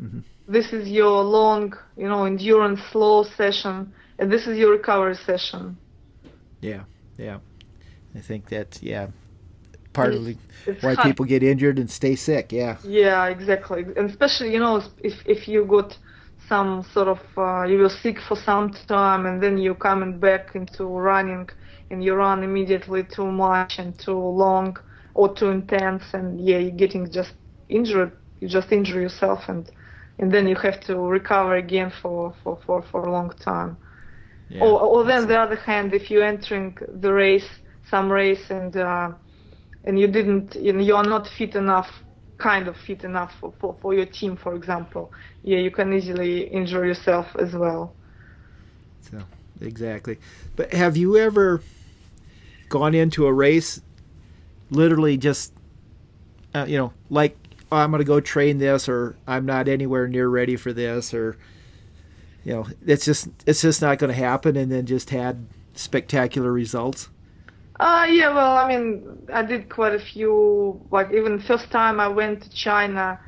Mm-hmm. This is your long, you know, endurance slow session, and this is your recovery session. Yeah, yeah. I think that's yeah part of why hard. people get injured and stay sick. Yeah. Yeah, exactly, and especially you know if if you got some sort of uh, you were sick for some time and then you're coming back into running and you run immediately too much and too long or too intense and yeah you're getting just injured you just injure yourself and and then you have to recover again for for for, for a long time. Yeah, or, or then the other hand if you're entering the race some race and uh, and you didn't you, know, you are not fit enough kind of fit enough for, for, for your team for example yeah you can easily injure yourself as well. So exactly. But have you ever gone into a race literally just uh, you know like oh, i'm going to go train this or i'm not anywhere near ready for this or you know it's just it's just not going to happen and then just had spectacular results. Uh yeah well i mean i did quite a few like even first time i went to china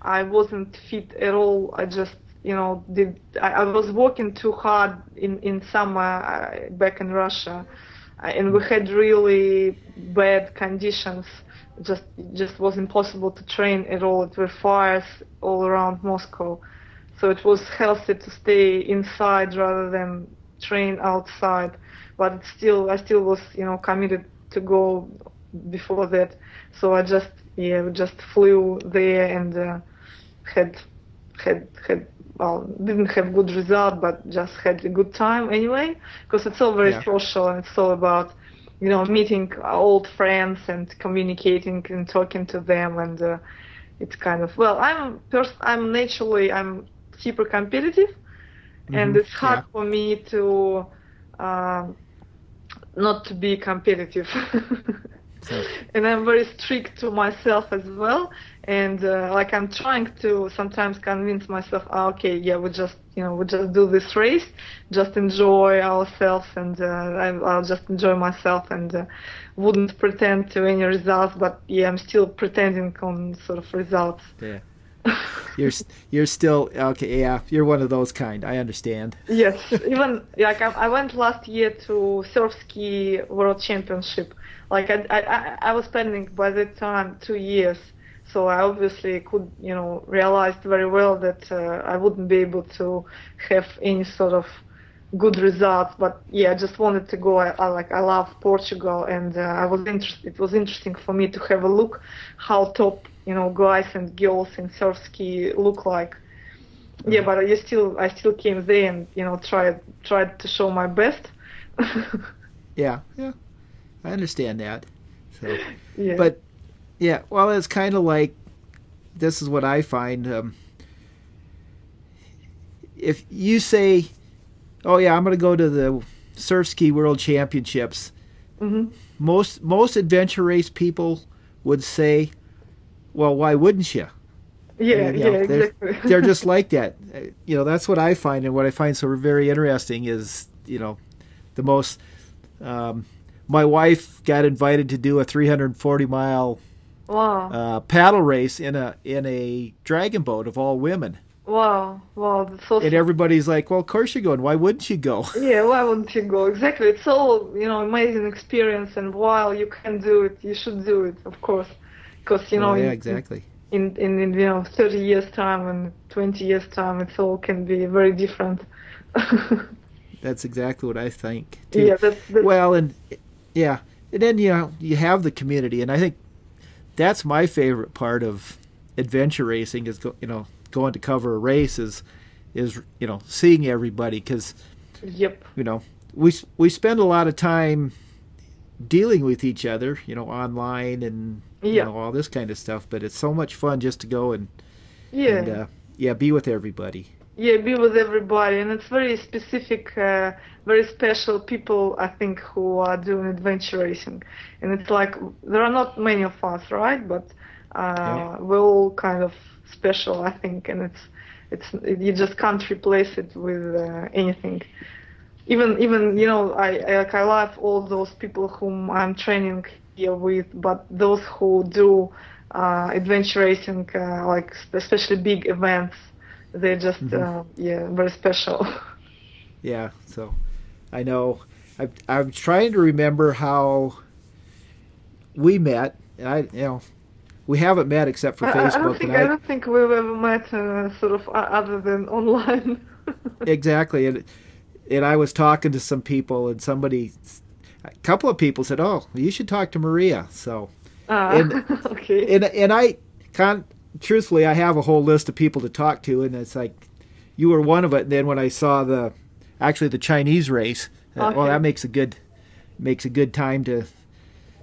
i wasn't fit at all. I just you know did i, I was working too hard in in summer uh, back in russia uh, and we had really bad conditions just just was impossible to train at all it were fires all around moscow so it was healthy to stay inside rather than train outside. But it still, I still was, you know, committed to go before that. So I just, yeah, just flew there and uh, had, had, had, well, didn't have good result, but just had a good time anyway. Because it's all very yeah. social and it's all about, you know, meeting old friends and communicating and talking to them and. Uh, it's kind of well i'm pers- i'm naturally i'm super competitive, mm-hmm. and it's hard yeah. for me to uh, not to be competitive. so. And I'm very strict to myself as well, and uh, like I'm trying to sometimes convince myself, oh, okay, yeah, we just you know we just do this race, just enjoy ourselves, and uh, I'll just enjoy myself and uh, wouldn't pretend to any results, but yeah, I'm still pretending on sort of results. Yeah you're you're still okay. Yeah, you're one of those kind. I understand. Yes, even like I, I went last year to surf ski world championship. Like I, I I was spending by that time two years, so I obviously could you know realized very well that uh, I wouldn't be able to have any sort of good results. But yeah, I just wanted to go. I, I like I love Portugal, and uh, I was interested. It was interesting for me to have a look how top you know guys and girls in surf ski look like. Mm-hmm. Yeah, but I still I still came there and you know tried tried to show my best. yeah, yeah, I understand that. So, yeah. but yeah, well, it's kind of like this is what I find. Um, if you say, "Oh yeah, I'm going to go to the surf ski world championships," mm-hmm. most most adventure race people would say, well, why wouldn't you? Yeah, you know, yeah, they're, exactly. they're just like that. You know, that's what I find, and what I find so very interesting is, you know, the most. Um, my wife got invited to do a 340 mile wow. uh, paddle race in a in a dragon boat of all women. Wow, wow, so. And everybody's like, "Well, of course you're going. Why wouldn't you go?" Yeah, why wouldn't you go? Exactly. It's all you know, amazing experience, and while you can do it, you should do it, of course because you know, oh, yeah, exactly. In, in in you know 30 years time and 20 years time, it all can be very different. that's exactly what I think. Too. Yeah, that's, that's well, and yeah, and then you know you have the community, and I think that's my favorite part of adventure racing is go, you know going to cover a race is is you know seeing everybody because yep you know we we spend a lot of time dealing with each other you know online and you yeah. know all this kind of stuff. But it's so much fun just to go and yeah, and, uh, yeah, be with everybody. Yeah, be with everybody, and it's very specific, uh, very special people. I think who are doing adventure racing, and it's like there are not many of us, right? But uh, yeah. we're all kind of special, I think, and it's it's you just can't replace it with uh, anything even even you know I, I like I love all those people whom I'm training here with, but those who do uh, adventure racing, uh, like especially big events, they're just mm-hmm. uh, yeah very special. Yeah, so I know I, I'm trying to remember how we met. I you know we haven't met except for I, Facebook. I don't think I, I, don't think we've ever met uh, sort of other than online. exactly, and and I was talking to some people, and somebody a couple of people said, "Oh, you should talk to Maria." So, uh, and, okay. and and I con truthfully, I have a whole list of people to talk to, and it's like you were one of it. And then when I saw the actually the Chinese race, okay. Uh, well, that makes a good makes a good time to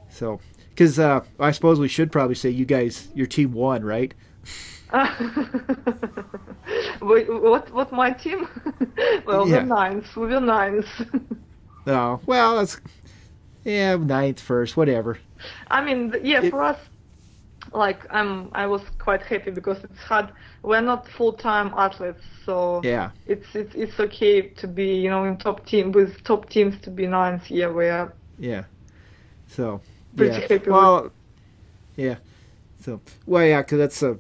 So, because uh, I suppose we should probably say you guys, your team won, right? What? What my team? well, Yeah. we're ninth. We were ninth. Oh, well, that's yeah, ninth, first, whatever. I mean, yeah, It- for us, like I'm, I was quite happy because it's hard. We're not full-time athletes, so Yeah, it's it's it's okay to be, you know, in top team with top teams to be ninth. Yeah, we're yeah. So, Pretty yeah. happy with- well, yeah. So, well, yeah, because that's a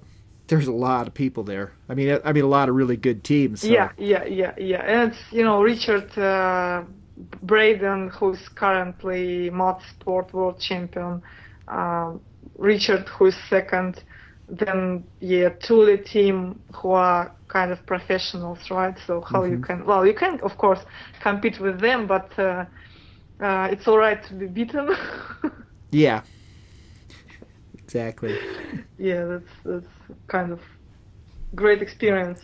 there's a lot of people there. I mean, I mean, a lot of really good teams. So. yeah, yeah, yeah, yeah. And it's you know Richard uh, Braden, who's currently multi-sport world champion. Um, Richard, who's second. Then yeah, Thule team who are kind of professionals, right? So how you Mhm. can well you can of course compete with them, but uh, uh, it's all right to be beaten. Yeah. Exactly. yeah, that's that's kind of great experience.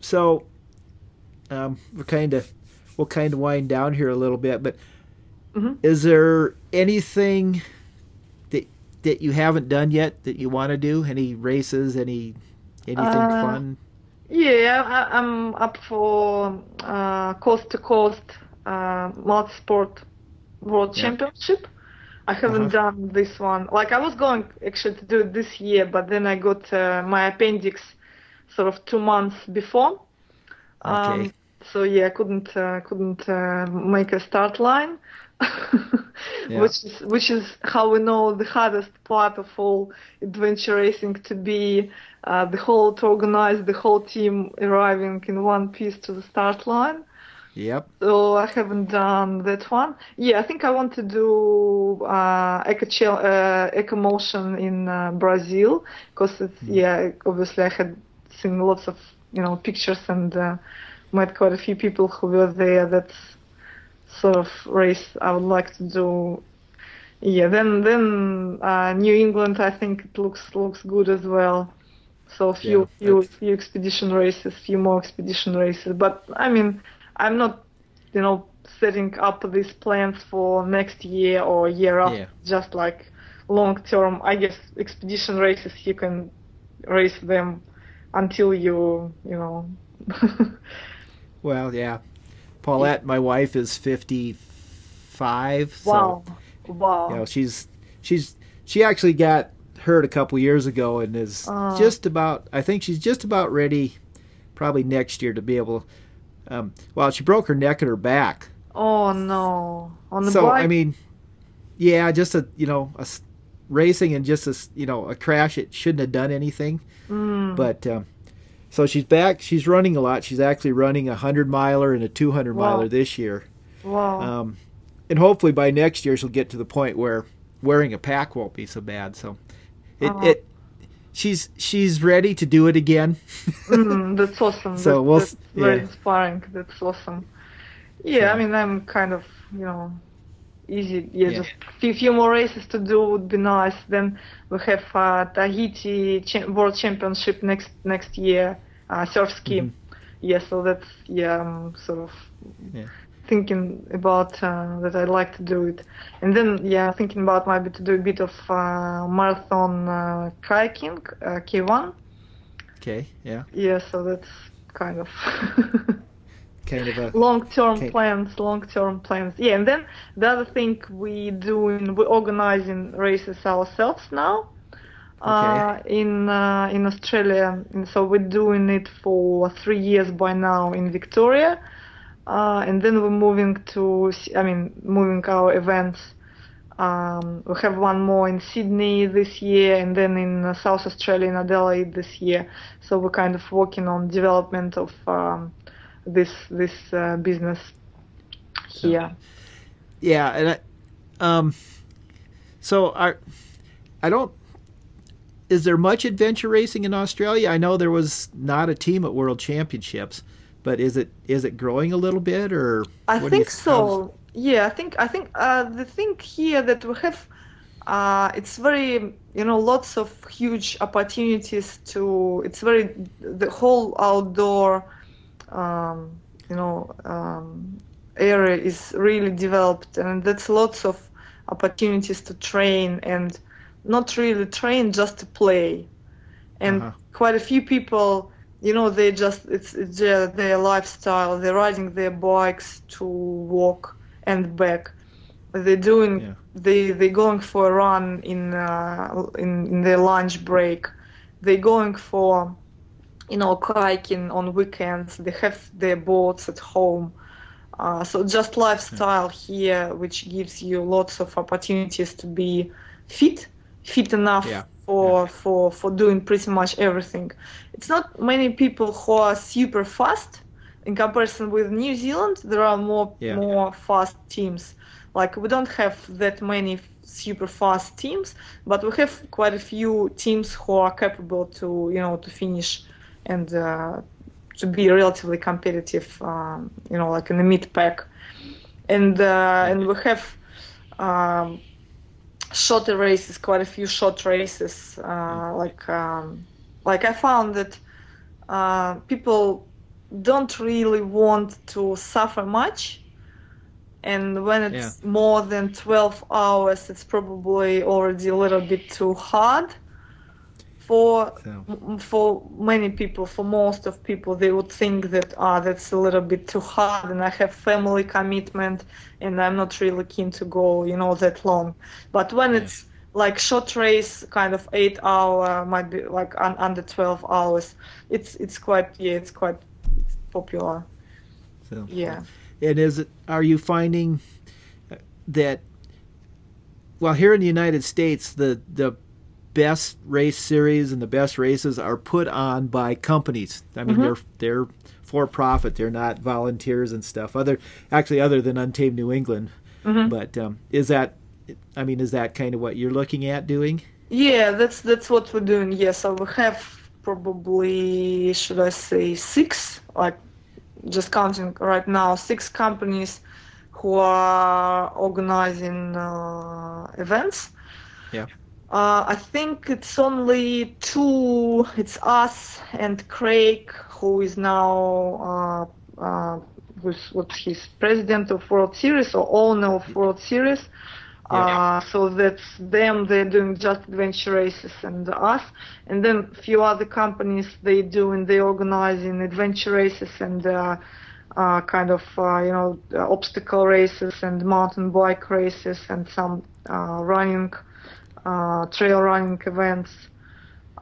So, um, we're kind of we'll kind of wind down here a little bit, but Mhm. is there anything that you haven't done yet that you want to do? Any races? Any anything Uh, fun? Yeah, I, I'm up for uh, coast to coast uh, multi-sport world Yeah. championship. I haven't Uh-huh. done this one. Like I was going actually to do it this year, but then I got uh, my appendix sort of two months before. Um, Okay. so yeah, I couldn't uh, couldn't uh, make a start line, Yeah. which is which is how we know the hardest part of all adventure racing to be uh, the whole to organize the whole team arriving in one piece to the start line. Yep. So I haven't done that one. Yeah, I think I want to do uh, Eco uh, Eco Motion in uh, Brazil because it's yeah obviously I had seen lots of you know pictures and uh, met quite a few people who were there. That's sort of race I would like to do. Yeah, then then uh, New England I think it looks looks good as well. So a few Yeah, few that's- few expedition races, few more expedition races. But I mean, I'm not, you know, setting up these plans for next year or year after. Yeah. Just like long term. I guess expedition races you can race them until you, you know. Well, yeah. Paulette, my wife, is fifty-five. So, wow, wow. you know, she's she's she actually got hurt a couple years ago and is Oh. just about. I think she's just about ready, probably next year to be able. Um, well, she broke her neck and her back. Oh no, on the so bike. I mean, yeah, just a you know a racing and just a you know a crash. It shouldn't have done anything, Mm, but um, so she's back. She's running a lot. She's actually running a hundred miler and a two hundred Wow. miler this year. wow. Um, and hopefully by next year she'll get to the point where wearing a pack won't be so bad. So it, Uh-huh. it she's she's ready to do it again. Mm, that's awesome. So That- we'll that's s- very yeah. inspiring. That's awesome. Yeah, So- I mean, I'm kind of, you know, easy. Yeah, Yeah. just few few more races to do would be nice. Then we have uh, Tahiti cha- World Championship next next year, uh, surf ski. Mhm. Yeah, so that's yeah, I'm sort of Yeah. thinking about uh, that I'd like to do it. And then yeah, thinking about maybe to do a bit of uh, marathon uh, kayaking, uh, K1. Okay, yeah, Yeah, so that's kind of kind of a long-term Okay. plans. Long-term plans. Yeah, and then the other thing we doing, we're organizing races ourselves now. Uh, in uh, in Australia, and so we're doing it for three years by now in Victoria, uh, and then we're moving to, I mean, moving our events. Um, we have one more in Sydney this year, and then in uh, South Australia in Adelaide this year. So we're kind of working on development of um, this this uh, business here. yeah, and I, um, so I, I don't. Is there much adventure racing in Australia? I know there was not a team at World Championships, but is it is it growing a little bit or? I do you think so. Yeah, I think I think uh, the thing here that we have, uh, it's very you know lots of huge opportunities to. It's very the whole outdoor, um, you know, um, area is really developed, and that's lots of opportunities to train and not really train, just to play. And Uh-huh. quite a few people, you know, they just it's, it's their, their lifestyle. They're riding their bikes to walk and back. They're doing Yeah. they they going for a run in uh, in in their lunch break. They're going for you know kayaking on weekends. They have their boats at home. Uh, so just lifestyle here, which gives you lots of opportunities to be fit, fit enough Yeah. for for for doing pretty much everything. It's not many people who are super fast in comparison with New Zealand. There are more Yeah. more fast teams. Like we don't have that many super fast teams, but we have quite a few teams who are capable to you know to finish and uh, to be relatively competitive. Um, you know, like in the mid pack, and uh, and we have. Um, shorter races, quite a few short races. Uh, like um, like I found that uh, people don't really want to suffer much, and when it's more than twelve hours, it's probably already a little bit too hard. For So, for many people, for most of people, they would think that ah, that's a little bit too hard, and I have family commitment, and I'm not really keen to go, you know, that long. But when Yeah. it's like short race, kind of eight hour, might be like un- under twelve hours, it's it's quite yeah, it's quite popular. so. Yeah. And is it? Are you finding that? Well, here in the United States, the the best race series and the best races are put on by companies. I mean, Mhm. they're they're for profit. They're not volunteers and stuff. Other actually, other than Untamed New England. Mhm. But um, is that? I mean, is that kind of what you're looking at doing? Yeah, that's that's what we're doing. Yeah, so we have probably should I say six, like just counting right now, six companies who are organizing uh, events. Yeah. Uh, I think it's only two. It's us and Craig, who is now uh, uh, who's what he's president of World Series or owner of World Series. Uh, so that's them. They're doing just adventure races and us, and then a few other companies they doing they organizing adventure races and uh, uh, kind of uh, you know obstacle races and mountain bike races and some uh, running, uh, trail running events.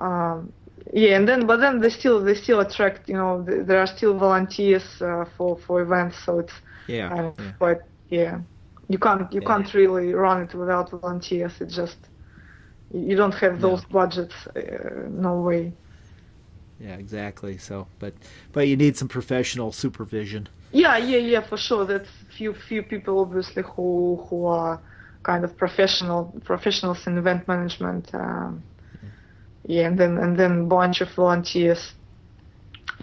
Um, yeah, and then but then they still they still attract you know th- there are still volunteers uh, for for events, so it's Yeah. of yeah. quite yeah. You can't you Yeah. can't really run it without volunteers. It just you don't have No. those budgets. Uh, no way. Yeah, exactly. So, but but you need some professional supervision. Yeah, yeah, yeah, for sure. That's few few people obviously who who are kind of professional professionals in event management. Um, yeah, and then and then bunch of volunteers.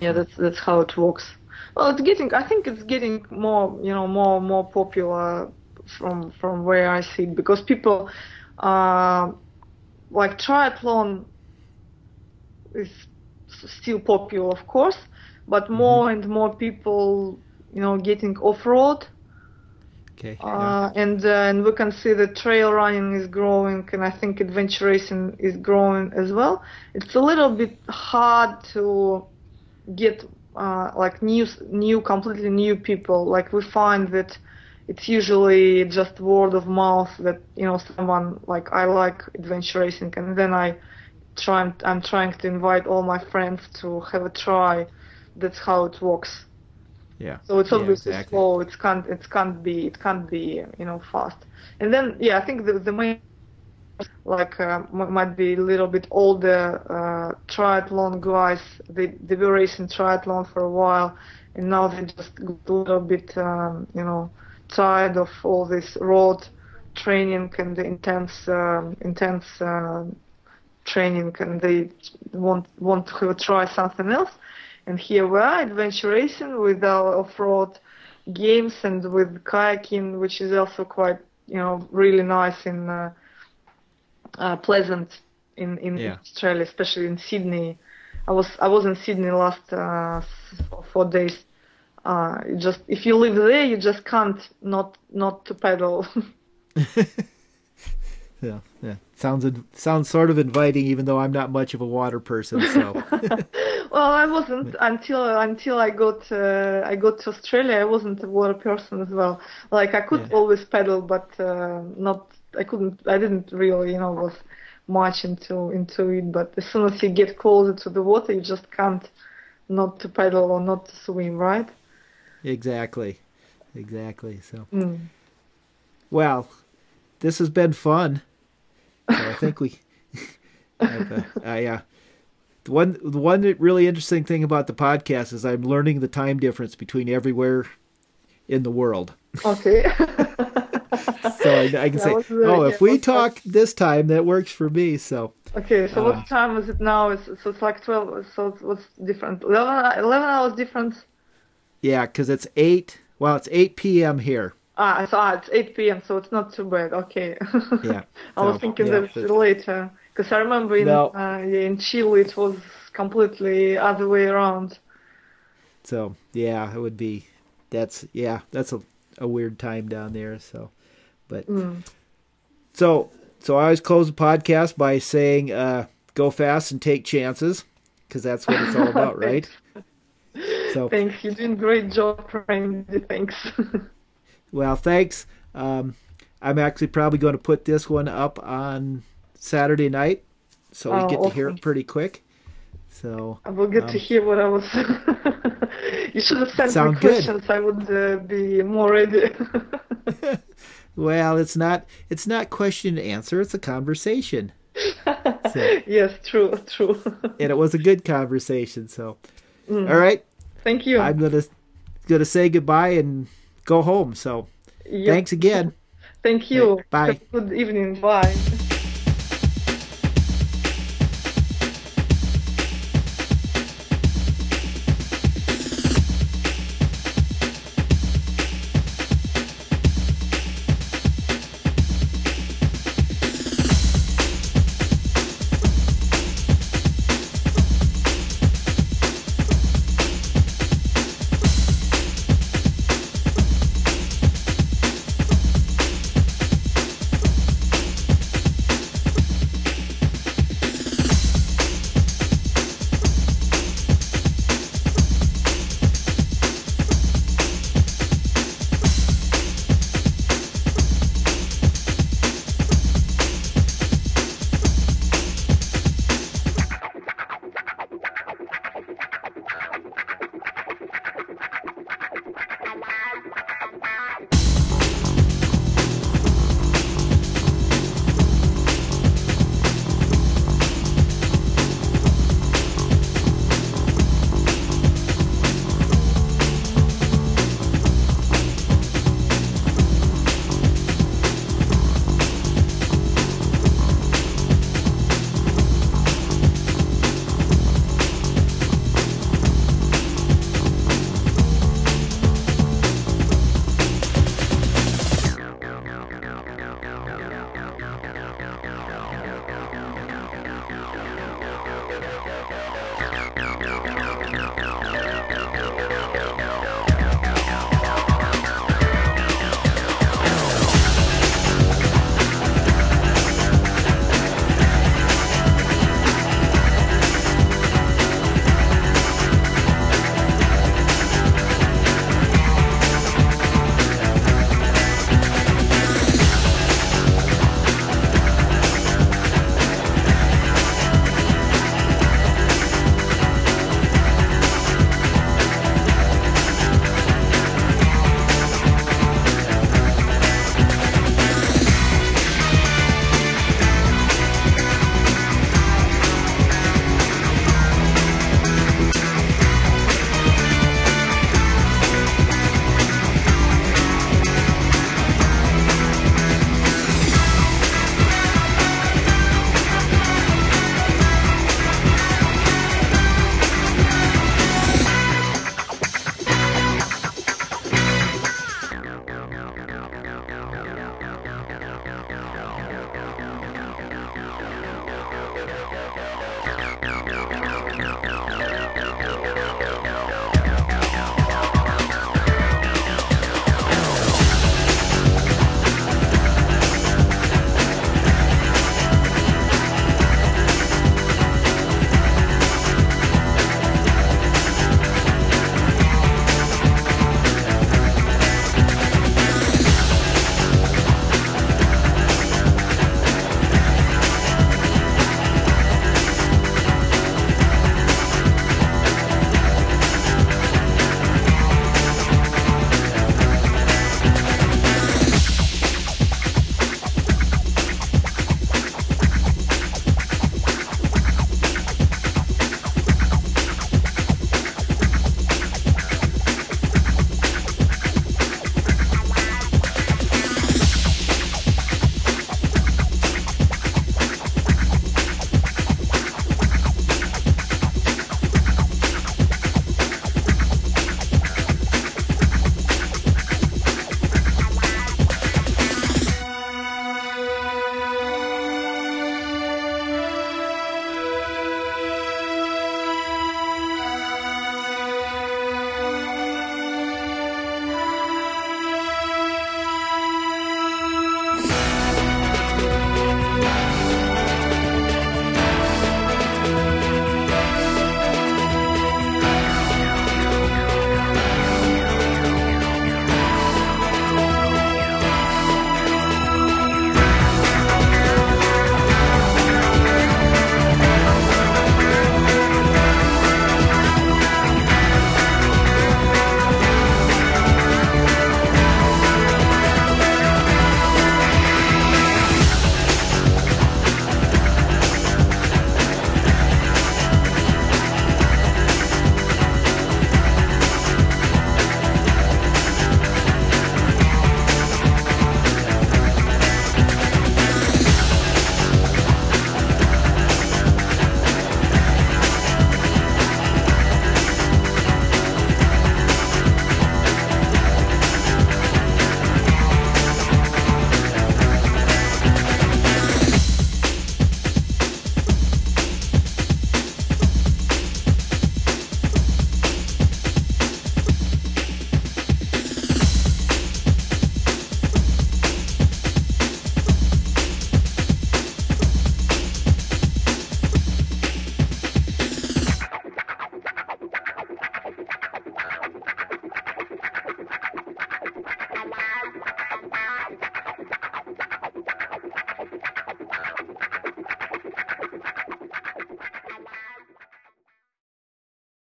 Yeah, that's that's how it works. Well, it's getting. I think it's getting more, you know, more more popular from from where I see it because people, uh, like triathlon, is still popular, of course, but more and more people, you know, getting off road. Okay. yeah. Uh, and uh, and we can see that trail running is growing, and I think adventure racing is growing as well. It's a little bit hard to get uh, like new, new, completely new people. Like we find that it's usually just word of mouth that you know someone like I like adventure racing, and then I try. I'm trying to invite all my friends to have a try. That's how it works. Yeah. So it's Yeah, obviously exactly. slow. It can't. It can't be. It can't be. You know, fast. And then yeah, I think the the main like uh, might be a little bit older uh, triathlon guys. They they were racing triathlon for a while, and now they just got a little bit um, you know tired of all this road training and the intense um, intense uh, training, and they want want to try something else. And here we are, adventure racing with our off-road games and with kayaking, which is also quite, you know, really nice and uh, uh, pleasant in in Yeah. Australia, especially in Sydney. I was I was in Sydney last uh, four days. Uh, just if you live there, you just can't not not to pedal. Yeah, yeah. Sounds sounds sort of inviting, even though I'm not much of a water person. So. well, I wasn't until until I got uh, I got to Australia. I wasn't a water person as well. Like I could Yeah. always paddle, but uh, not. I couldn't. I didn't really, you know, was much into into it. But as soon as you get closer to the water, you just can't not to paddle or not to swim, right? Exactly, exactly. So, Mm. well, this has been fun. So I think we. I've, uh, I, uh, the one the one really interesting thing about the podcast is I'm learning the time difference between everywhere in the world. Okay. So I, I can That say, really- oh, yeah, if we talk this time, that works for me. So Okay, so Uh, what time is it now? It's, so it's like 12, so it's, what's different? 11, 11 hours difference? yeah, because it's eight. Well, it's eight p.m. here. Ah, so, ah, it's 8 p.m., so it's not too bad. Okay. Yeah. I was thinking yeah, that later. Because I remember in, No. uh, yeah, in Chile it was completely other way around. So yeah, it would be. That's yeah, that's a, a weird time down there. So, but Mm. so so I always close the podcast by saying, uh, "Go fast and take chances," because that's what it's all about, right? So Thanks, you're doing a great job, Randy. Thanks. well, thanks. Um, I'm actually probably going to put this one up on Saturday night, so we Oh, get to hear it pretty quick. So I will get Um, to hear what I was. you should have sent me Sound good. questions. I would uh, be more ready. well, it's not it's not question and answer; it's a conversation. So- yes, true, true. and it was a good conversation. So, Mm. all right, Thank you. I'm gonna gonna say goodbye and go home. So, Yep. thanks again. Thank you. Bye. Have a good evening. Bye.